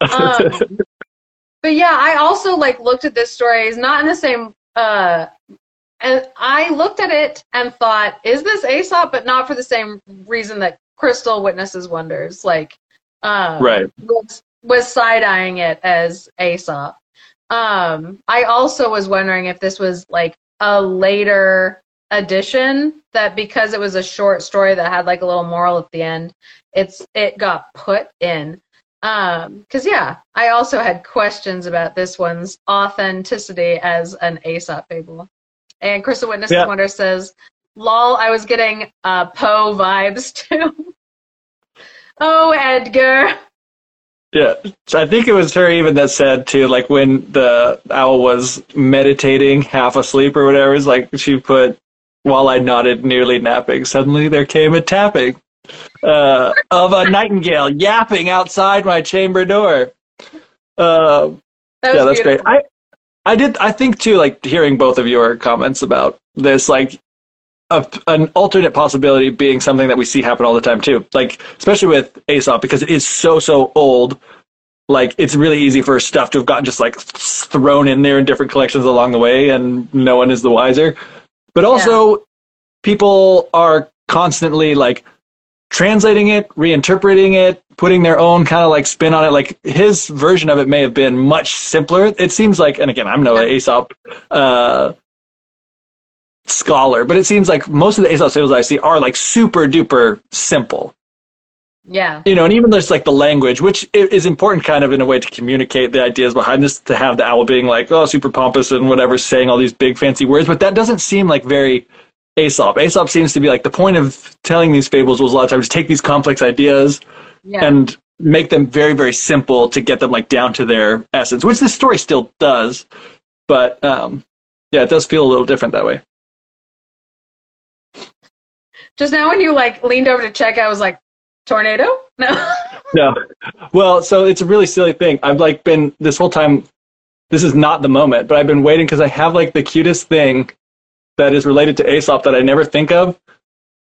Um, but yeah, I also like looked at this story. It's not in the same. Uh, and I looked at it and thought, is this Aesop? But not for the same reason that Crystal Witnesses Wonders. Like, um, right. was, was side eyeing it as Aesop. Um, I also was wondering if this was like a later addition that because it was a short story that had like a little moral at the end, it's it got put in. Um, because yeah, I also had questions about this one's authenticity as an Aesop fable. And Crystal Witness Yeah. Wonder says, "Lol, I was getting uh, Poe vibes too." oh, Edgar. Yeah. So I think it was her even that said too, like when the owl was meditating, half asleep or whatever, it's like she put while I nodded, nearly napping, suddenly there came a tapping uh, of a nightingale yapping outside my chamber door. Uh, yeah, that's great. beautiful. I did. I think too. Like hearing both of your comments about this, like a, an alternate possibility being something that we see happen all the time too. Like especially with Aesop because it is so so old. Like it's really easy for stuff to have gotten just like thrown in there in different collections along the way, and no one is the wiser. But also, yeah. people are constantly like translating it, reinterpreting it, putting their own kind of like spin on it. Like his version of it may have been much simpler. It seems like, and again, I'm no Aesop uh, scholar, but it seems like most of the Aesop fables I see are like super duper simple. Yeah. You know, and even just like the language, which is important kind of in a way to communicate the ideas behind this, to have the owl being like, oh, super pompous and whatever, saying all these big fancy words, but that doesn't seem like very Aesop. Aesop seems to be like the point of telling these fables was a lot of times take these complex ideas yeah. and make them very, very simple to get them like down to their essence, which this story still does. But um, yeah, it does feel a little different that way. Just now when you like leaned over to check, I was like, tornado? No. no. Well, so it's a really silly thing. I've like been this whole time. This is not the moment, but I've been waiting because I have like the cutest thing that is related to Aesop that I never think of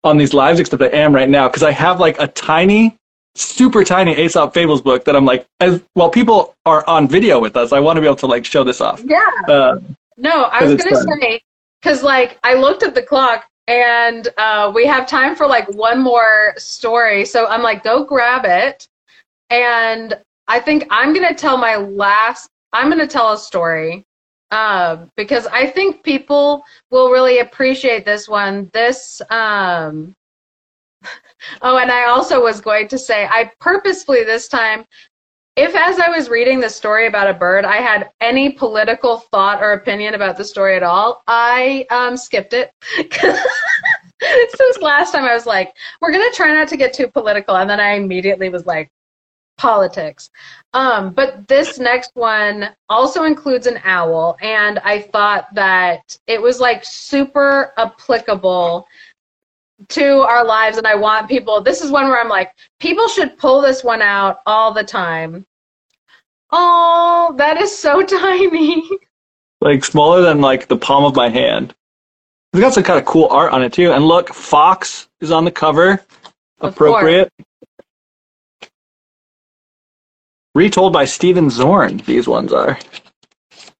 on these lives, except I am right now because I have like a tiny, super tiny Aesop Fables book that I'm like, as, while people are on video with us, I want to be able to like show this off. Yeah. Uh, no, I was gonna fun. say because like I looked at the clock and uh, we have time for like one more story, so I'm like, go grab it, and I think I'm gonna tell my last. I'm gonna tell a story uh, because I think people will really appreciate this one. This, um, oh, and I also was going to say, I purposefully this time, if as I was reading the story about a bird, I had any political thought or opinion about the story at all, I um, skipped it. Since last time I was like, we're going to try not to get too political. And then I immediately was like, politics. Um, but this next one also includes an owl, and I thought that it was like super applicable to our lives. And I want people, this is one where I'm like, people should pull this one out all the time. Oh, that is so tiny. Like smaller than like the palm of my hand. It's got some kind of cool art on it too. And look, Fox is on the cover. Appropriate retold by Stephen Zorn. These ones are.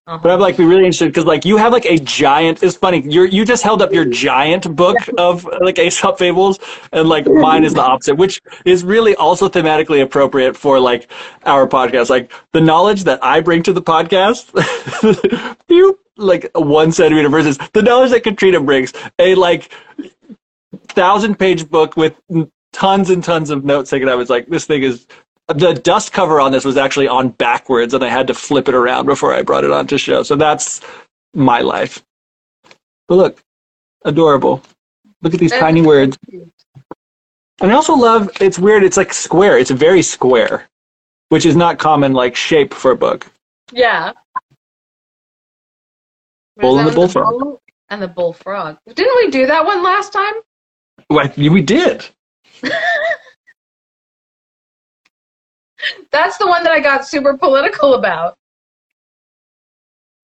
Uh-huh. But I'd like be really interested because like you have like a giant. It's funny. You you just held up your giant book of like Aesop fables, and like mine is the opposite, which is really also thematically appropriate for like our podcast. Like the knowledge that I bring to the podcast, you like one centimeter versus the knowledge that Katrina brings. A like thousand page book with tons and tons of notes taken. I was like, this thing is the dust cover on this was actually on backwards and I had to flip it around before I brought it on to show. So that's my life. But look, adorable. Look at these tiny words. And I also love it's weird, it's like square. It's very square, which is not common like shape for a book. Yeah. Bull and the bullfrog. The and the bullfrog. Didn't we do that one last time? Well, we did. That's the one that I got super political about.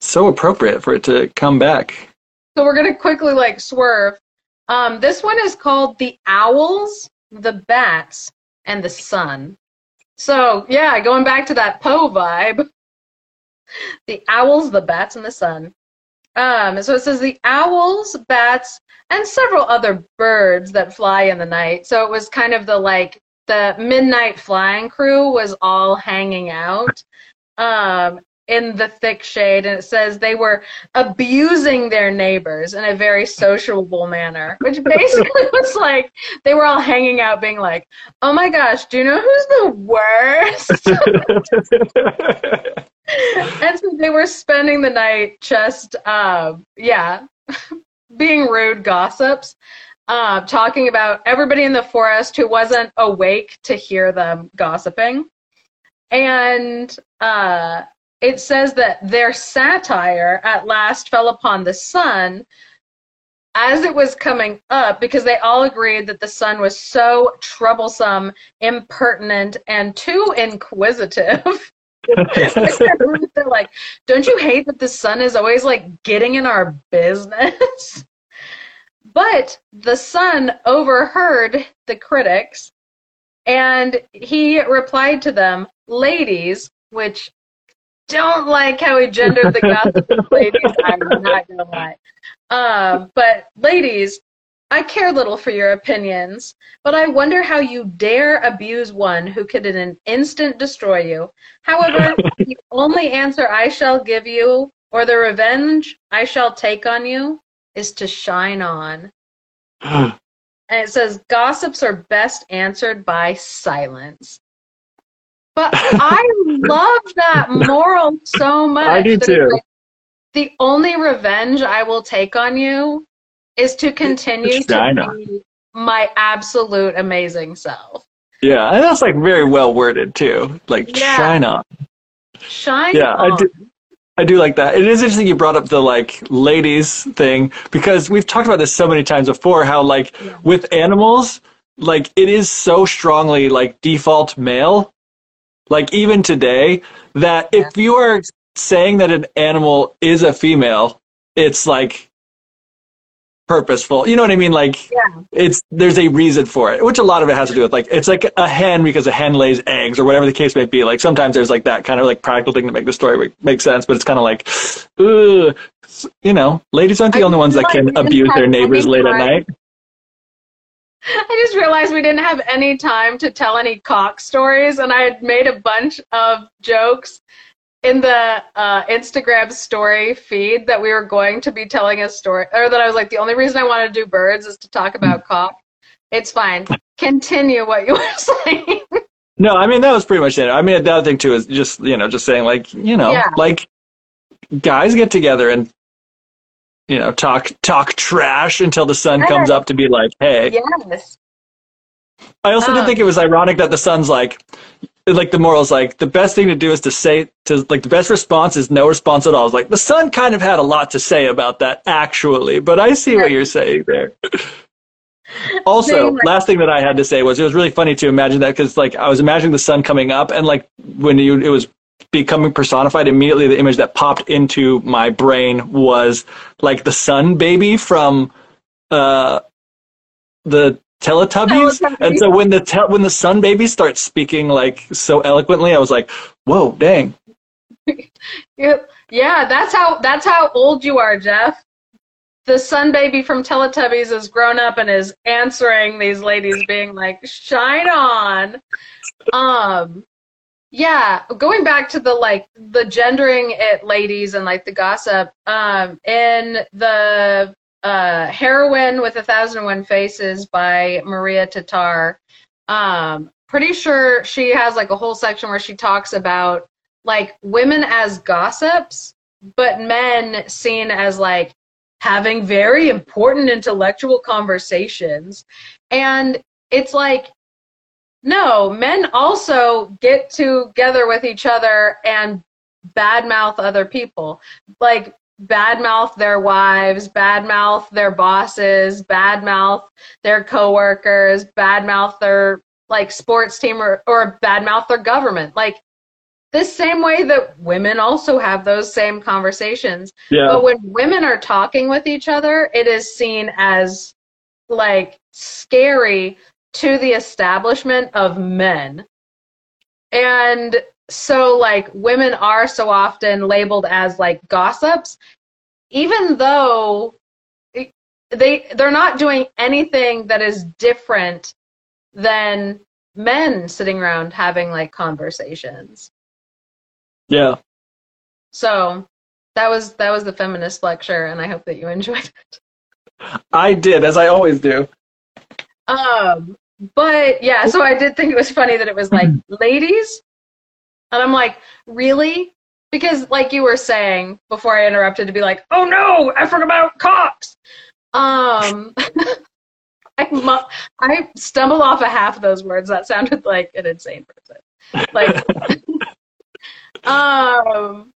So appropriate for it to come back. So we're gonna quickly like swerve. Um, this one is called The Owls, the Bats, and the Sun. So yeah, going back to that Poe vibe. The owls, the bats, and the sun. Um, so it says the owls, bats, and several other birds that fly in the night. So it was kind of the like the midnight flying crew was all hanging out um, in the thick shade, and it says they were abusing their neighbors in a very sociable manner, which basically was like they were all hanging out, being like, "Oh my gosh, do you know who's the worst?" and so they were spending the night just, uh, yeah, being rude gossips uh, talking about everybody in the forest who wasn't awake to hear them gossiping. And uh, it says that their satire at last fell upon the sun as it was coming up because they all agreed that the sun was so troublesome, impertinent, and too inquisitive They're like, don't you hate that the sun is always like getting in our business? But the sun overheard the critics and he replied to them, ladies, which don't like how he gendered the gossip ladies. I'm not gonna lie. Um, but ladies, I care little for your opinions, but I wonder how you dare abuse one who could in an instant destroy you. However, the only answer I shall give you, or the revenge I shall take on you, is to shine on. Mm. and it says gossips are best answered by silence. But I love that moral so much. I do too. like, the only revenge I will take on you is to continue to on. be my absolute amazing self. Yeah, and that's like very well worded too. Like Yeah. shine on. Shine Yeah, I on. do. I do like that. It is interesting you brought up the like ladies thing because we've talked about this so many times before. How like Yeah. with animals, like it is so strongly like default male. Like even today, that if you are saying that an animal is a female, it's like purposeful. You know what I mean? Like Yeah. it's there's a reason for it, which a lot of it has to do with like it's like a hen because a hen lays eggs or whatever the case may be. Like sometimes there's like that kind of like practical thing to make the story make, sense, but it's kind of like, ugh, you know, ladies aren't the I only ones that can abuse their neighbors late at night. I just realized we didn't have any time to tell any cock stories, and I had made a bunch of jokes in the uh, Instagram story feed that we were going to be telling a story, or that I was like, the only reason I want to do birds is to talk about cock. It's fine. Continue what you were saying. No, I mean that was pretty much it. I mean the other thing too is just you know just saying like you know Yeah. like guys get together and you know talk talk trash until the sun comes up to be like hey yes. I also did Um, think it was ironic that the sun's like, like the moral's like the best thing to do is to say to like the best response is no response at all. It's like the sun kind of had a lot to say about that actually, but I see what you're saying there. Also, last thing that I had to say was it was really funny to imagine that because like I was imagining the sun coming up and like when you it was becoming personified immediately the image that popped into my brain was like the sun baby from uh the Teletubbies. Teletubbies. And so when the tel- when the sun baby starts speaking like so eloquently, I was like, "Whoa, dang!" Yeah, yeah, that's how that's how old you are, Jeff. The sun baby from Teletubbies is grown up and is answering these ladies being like, "Shine on." Um yeah, going back to the like the gendering it ladies and like the gossip um in the uh Heroine with a Thousand and One Faces by Maria Tatar um pretty sure she has like a whole section where she talks about like women as gossips, but men seen as like having very important intellectual conversations. And it's like, no, men also get together with each other and badmouth other people. Like, badmouth their wives, badmouth their bosses, badmouth their coworkers, badmouth their like sports team or, or badmouth their government. Like, the same way that women also have those same conversations. Yeah, But when women are talking with each other, it is seen as like scary to the establishment of men. And so like women are so often labeled as like gossips even though they they're not doing anything that is different than men sitting around having like conversations. yeah. So that was that was the feminist lecture, and I hope that you enjoyed it. I did, as I always do. Um, but yeah, so I did think it was funny that it was like ladies, and I'm like, really? Because like you were saying before I interrupted to be like, oh no, I forgot about cocks. Um, I mu- I stumbled off a half of those words. That sounded like an insane person. Like, um,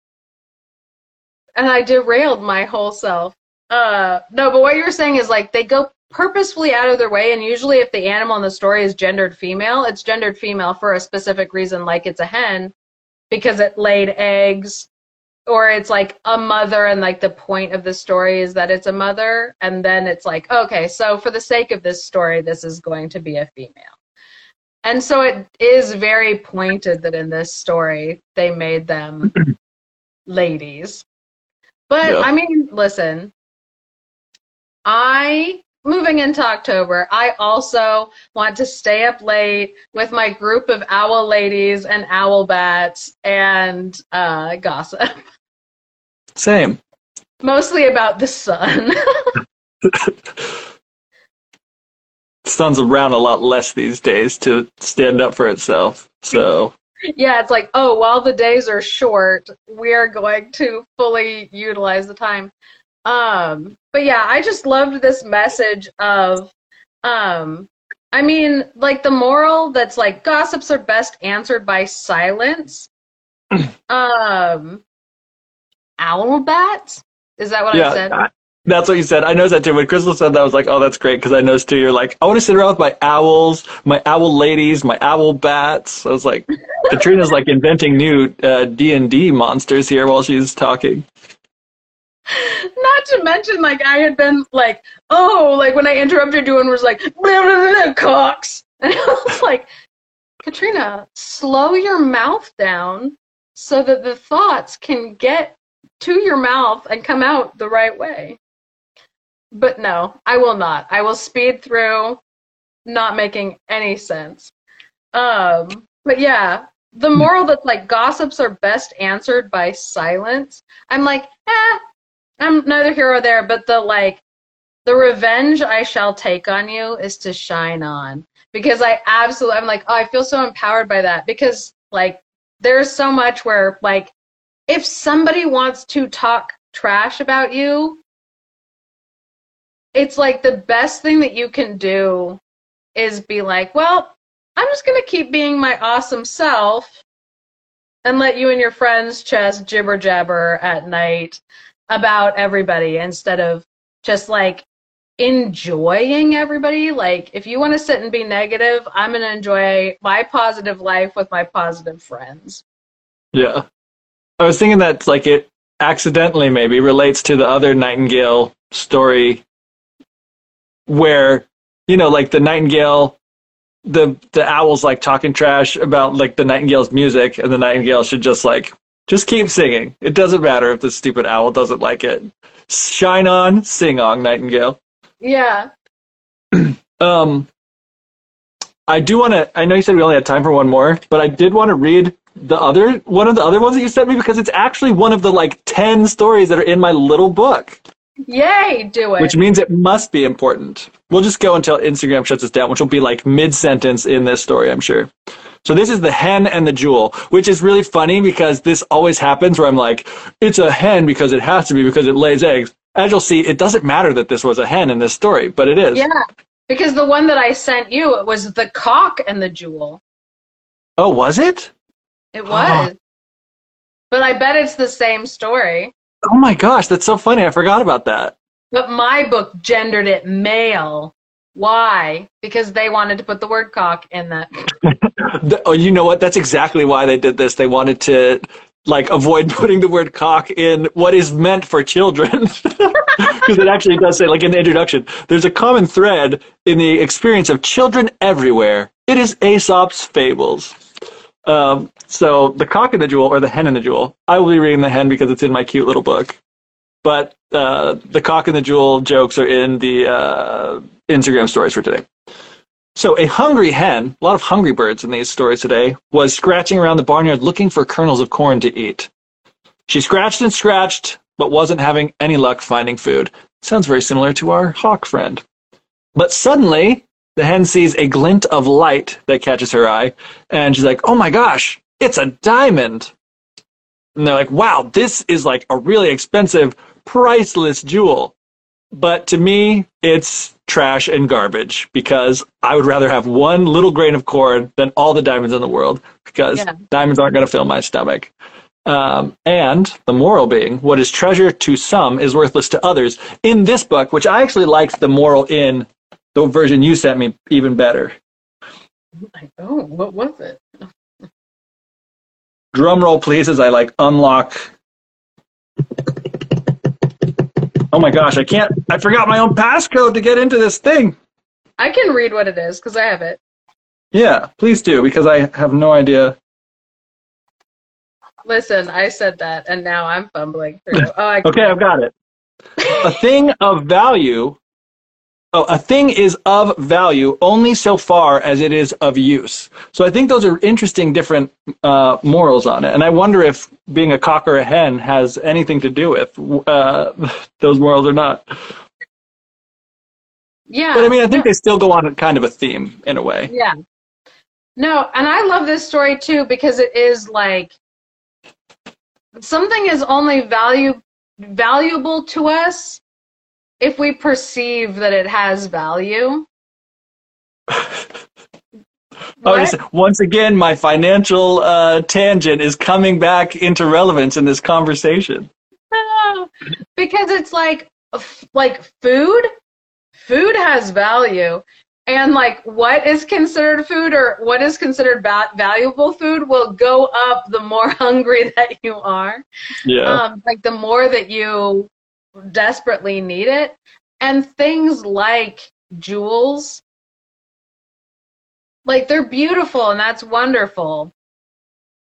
and I derailed my whole self. Uh, no, but what you were saying is like they go purposefully out of their way, and usually if the animal in the story is gendered female, it's gendered female for a specific reason, like it's a hen, because it laid eggs or it's like a mother and like the point of the story is that it's a mother and then it's like okay so for the sake of this story this is going to be a female and so it is very pointed that in this story they made them ladies but Yeah. i mean listen i moving into october i also want to stay up late with my group of owl ladies and owl bats and uh, gossip Same. mostly about the sun. Sun's around a lot less these days to stand up for itself. So yeah, it's like, oh, while the days are short, we're going to fully utilize the time. Um, but yeah, I just loved this message of, um, I mean, like the moral that's like gossips are best answered by silence. um, owl bats? Is that what I said? I- that's what you said. I noticed that too. When Crystal said that, I was like, "Oh, that's great," because I noticed too. You're like, "I want to sit around with my owls, my owl ladies, my owl bats." I was like, Katrina's like inventing new D and D monsters here while she's talking. Not to mention, like I had been like, oh, like when I interrupted you and was like, blah, blah, blah, cocks, and I was like, Katrina, slow your mouth down so that the thoughts can get to your mouth and come out the right way. But no, I will not. I will speed through, not making any sense. Um, but yeah, the moral that like gossips are best answered by silence. I'm like, eh, I'm neither here or there, but the like the revenge I shall take on you is to shine on. Because I absolutely I'm like, oh, I feel so empowered by that. Because like there's so much where like if somebody wants to talk trash about you, it's like the best thing that you can do is be like, well, I'm just gonna keep being my awesome self and let you and your friends just jibber jabber at night about everybody instead of just like enjoying everybody. Like, if you want to sit and be negative, I'm going to enjoy my positive life with my positive friends. Yeah, I was thinking that like it accidentally maybe relates to the other Nightingale story, where you know, like the Nightingale, the the owls like talking trash about like the Nightingale's music, and the Nightingale should just like just keep singing. It doesn't matter if the stupid owl doesn't like it. Shine on, sing on, Nightingale. Yeah. Um, I do want to. I know you said we only had time for one more, but I did want to read the other one of the other ones that you sent me because it's actually one of the like ten stories that are in my little book, Yay, do it. which means it must be important. We'll just go until Instagram shuts us down, which will be like mid sentence in this story, I'm sure. So this is the hen and the jewel, which is really funny because this always happens where I'm like, it's a hen because it has to be because it lays eggs. As you'll see, it doesn't matter that this was a hen in this story, but it is. yeah. Because the one that I sent you, it was the cock and the jewel. Oh, was it? It was. But I bet it's the same story. Oh my gosh, that's so funny. I forgot about that. But my book gendered it male. Why? Because they wanted to put the word cock in that. Oh, you know what? That's exactly why they did this. They wanted to like avoid putting the word cock in what is meant for children. Because it actually does say, like in the introduction, there's a common thread in the experience of children everywhere. It is Aesop's fables. Um, so the cock in the jewel, or the hen in the jewel. I will be reading the hen because it's in my cute little book. But uh, the cock and the jewel jokes are in the uh, Instagram stories for today. So a hungry hen, a lot of hungry birds in these stories today, was scratching around the barnyard looking for kernels of corn to eat. She scratched and scratched, but wasn't having any luck finding food. Sounds very similar to our hawk friend. But suddenly, the hen sees a glint of light that catches her eye, and she's like, oh my gosh, it's a diamond. And they're like, wow, this is like a really expensive, priceless jewel. But to me, it's trash and garbage because I would rather have one little grain of corn than all the diamonds in the world because Yeah. diamonds aren't going to fill my stomach. Um, and the moral being, what is treasure to some is worthless to others. In this book, which I actually liked the moral in the version you sent me even better. Oh, what was it? drum roll, please, as I like unlock. Oh my gosh, I can't. I forgot my own passcode to get into this thing. I can read what it is because I have it. Yeah, please do because I have no idea. Listen, I said that, and now I'm fumbling through. Oh, I Okay, I've got it. a thing of value. Oh, a thing is of value only so far as it is of use. So I think those are interesting, different uh, morals on it, and I wonder if being a cock or a hen has anything to do with uh, those morals or not. yeah. But I mean, I think they still go on kind of a theme in a way. Yeah. No, and I love this story too because it is like something is only value valuable to us if we perceive that it has value. Oh, just, once again, my financial uh, tangent is coming back into relevance in this conversation. No, because it's like like food food has value and like what is considered food or what is considered va- valuable food will go up the more hungry that you are Yeah. um, like the more that you desperately need it and things like jewels like they're beautiful and that's wonderful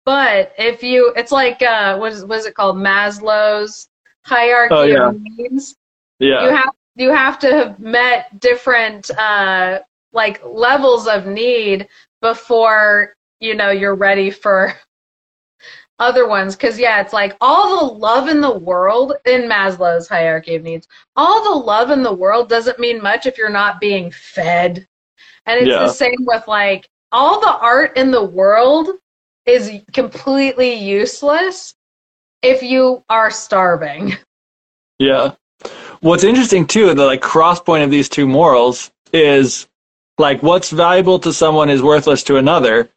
but if you it's like uh what is, what is it called maslow's hierarchy Oh, yeah. of needs yeah. you have you have to have met different uh like levels of need before you know you're ready for other ones because yeah it's like all the love in the world in maslow's hierarchy of needs all the love in the world doesn't mean much if you're not being fed and it's Yeah. the same with like all the art in the world is completely useless if you are starving Yeah. What's interesting too, the like cross point of these two morals is like what's valuable to someone is worthless to another.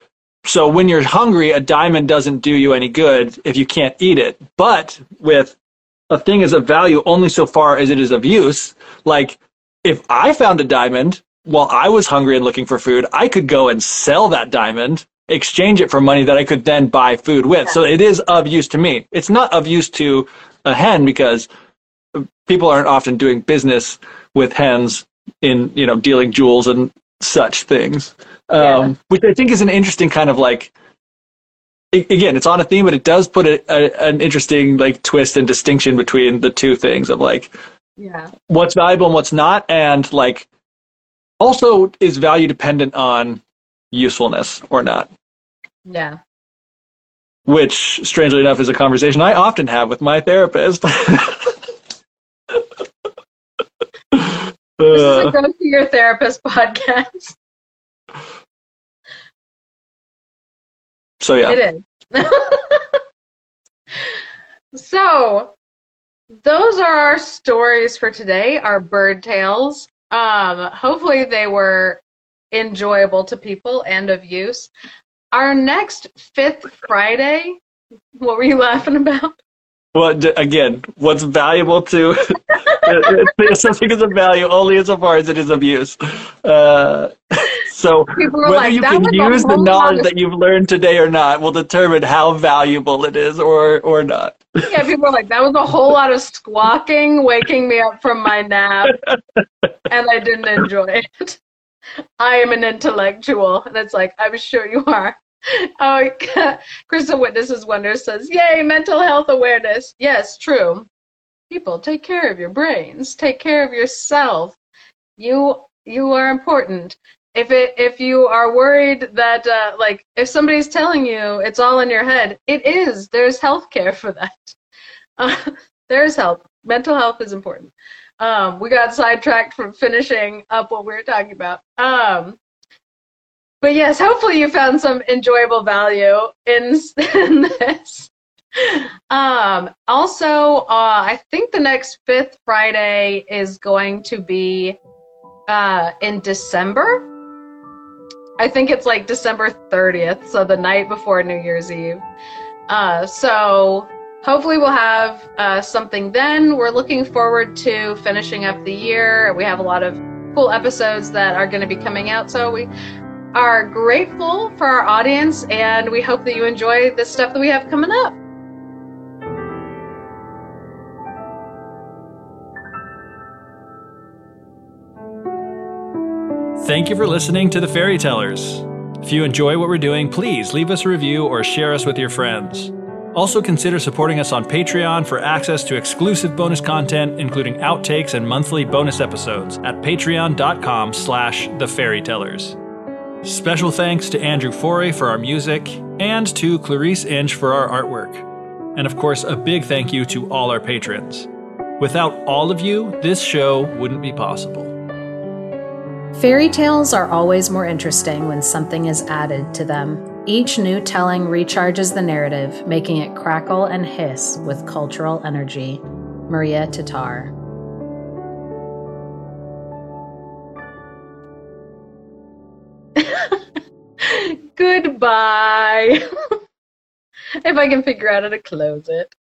So when you're hungry, a diamond doesn't do you any good if you can't eat it. But with a thing is of value only so far as it is of use, like if I found a diamond while I was hungry and looking for food, I could go and sell that diamond, exchange it for money that I could then buy food with. So it is of use to me. It's not of use to a hen because people aren't often doing business with hens in you know dealing jewels and such things um, Yeah. which i think is an interesting kind of like again it's on a theme but it does put a, a, an interesting like twist and distinction between the two things of like yeah what's valuable and what's not and like also is value dependent on usefulness or not yeah which strangely enough is a conversation i often have with my therapist This is Uh, a go to your therapist podcast. So yeah It is. so, those are our stories for today, our bird tales. Um, hopefully, they were enjoyable to people and of use. Our next fifth Friday, what were you laughing about? Well, again, what's valuable to something is of value only insofar as it is of use. Uh, so whether like, you can use the knowledge that you've learned today or not will determine how valuable it is or or not. Yeah, people were like, that was a whole lot of squawking, waking me up from my nap, and I didn't enjoy it. I am an intellectual. And it's like, I'm sure you are. Oh, Crystal Witnesses Wonder says, Yay, mental health awareness. Yes, true. People, take care of your brains. Take care of yourself. You you are important. If it if you are worried that uh, like if somebody's telling you it's all in your head, it is. There's health care for that. Uh, there's help. Mental health is important. Um, we got sidetracked from finishing up what we were talking about. Um, but yes, hopefully you found some enjoyable value in, in this. Um, also, uh, I think the next fifth Friday is going to be uh, in December. I think it's like December 30th, so the night before New Year's Eve. Uh, so hopefully we'll have uh, something then. We're looking forward to finishing up the year. We have a lot of cool episodes that are going to be coming out. So we are grateful for our audience, and we hope that you enjoy the stuff that we have coming up. Thank you for listening to the Fairy Tellers. If you enjoy what we're doing, please leave us a review or share us with your friends. Also consider supporting us on Patreon for access to exclusive bonus content, including outtakes and monthly bonus episodes at patreon.com slash thefairytellers. Special thanks to Andrew Forey for our music and to Clarice Inch for our artwork. And of course, a big thank you to all our patrons. Without all of you, this show wouldn't be possible. Fairy tales are always more interesting when something is added to them. Each new telling recharges the narrative, making it crackle and hiss with cultural energy. Maria Tatar. Goodbye. if I can figure out how to close it.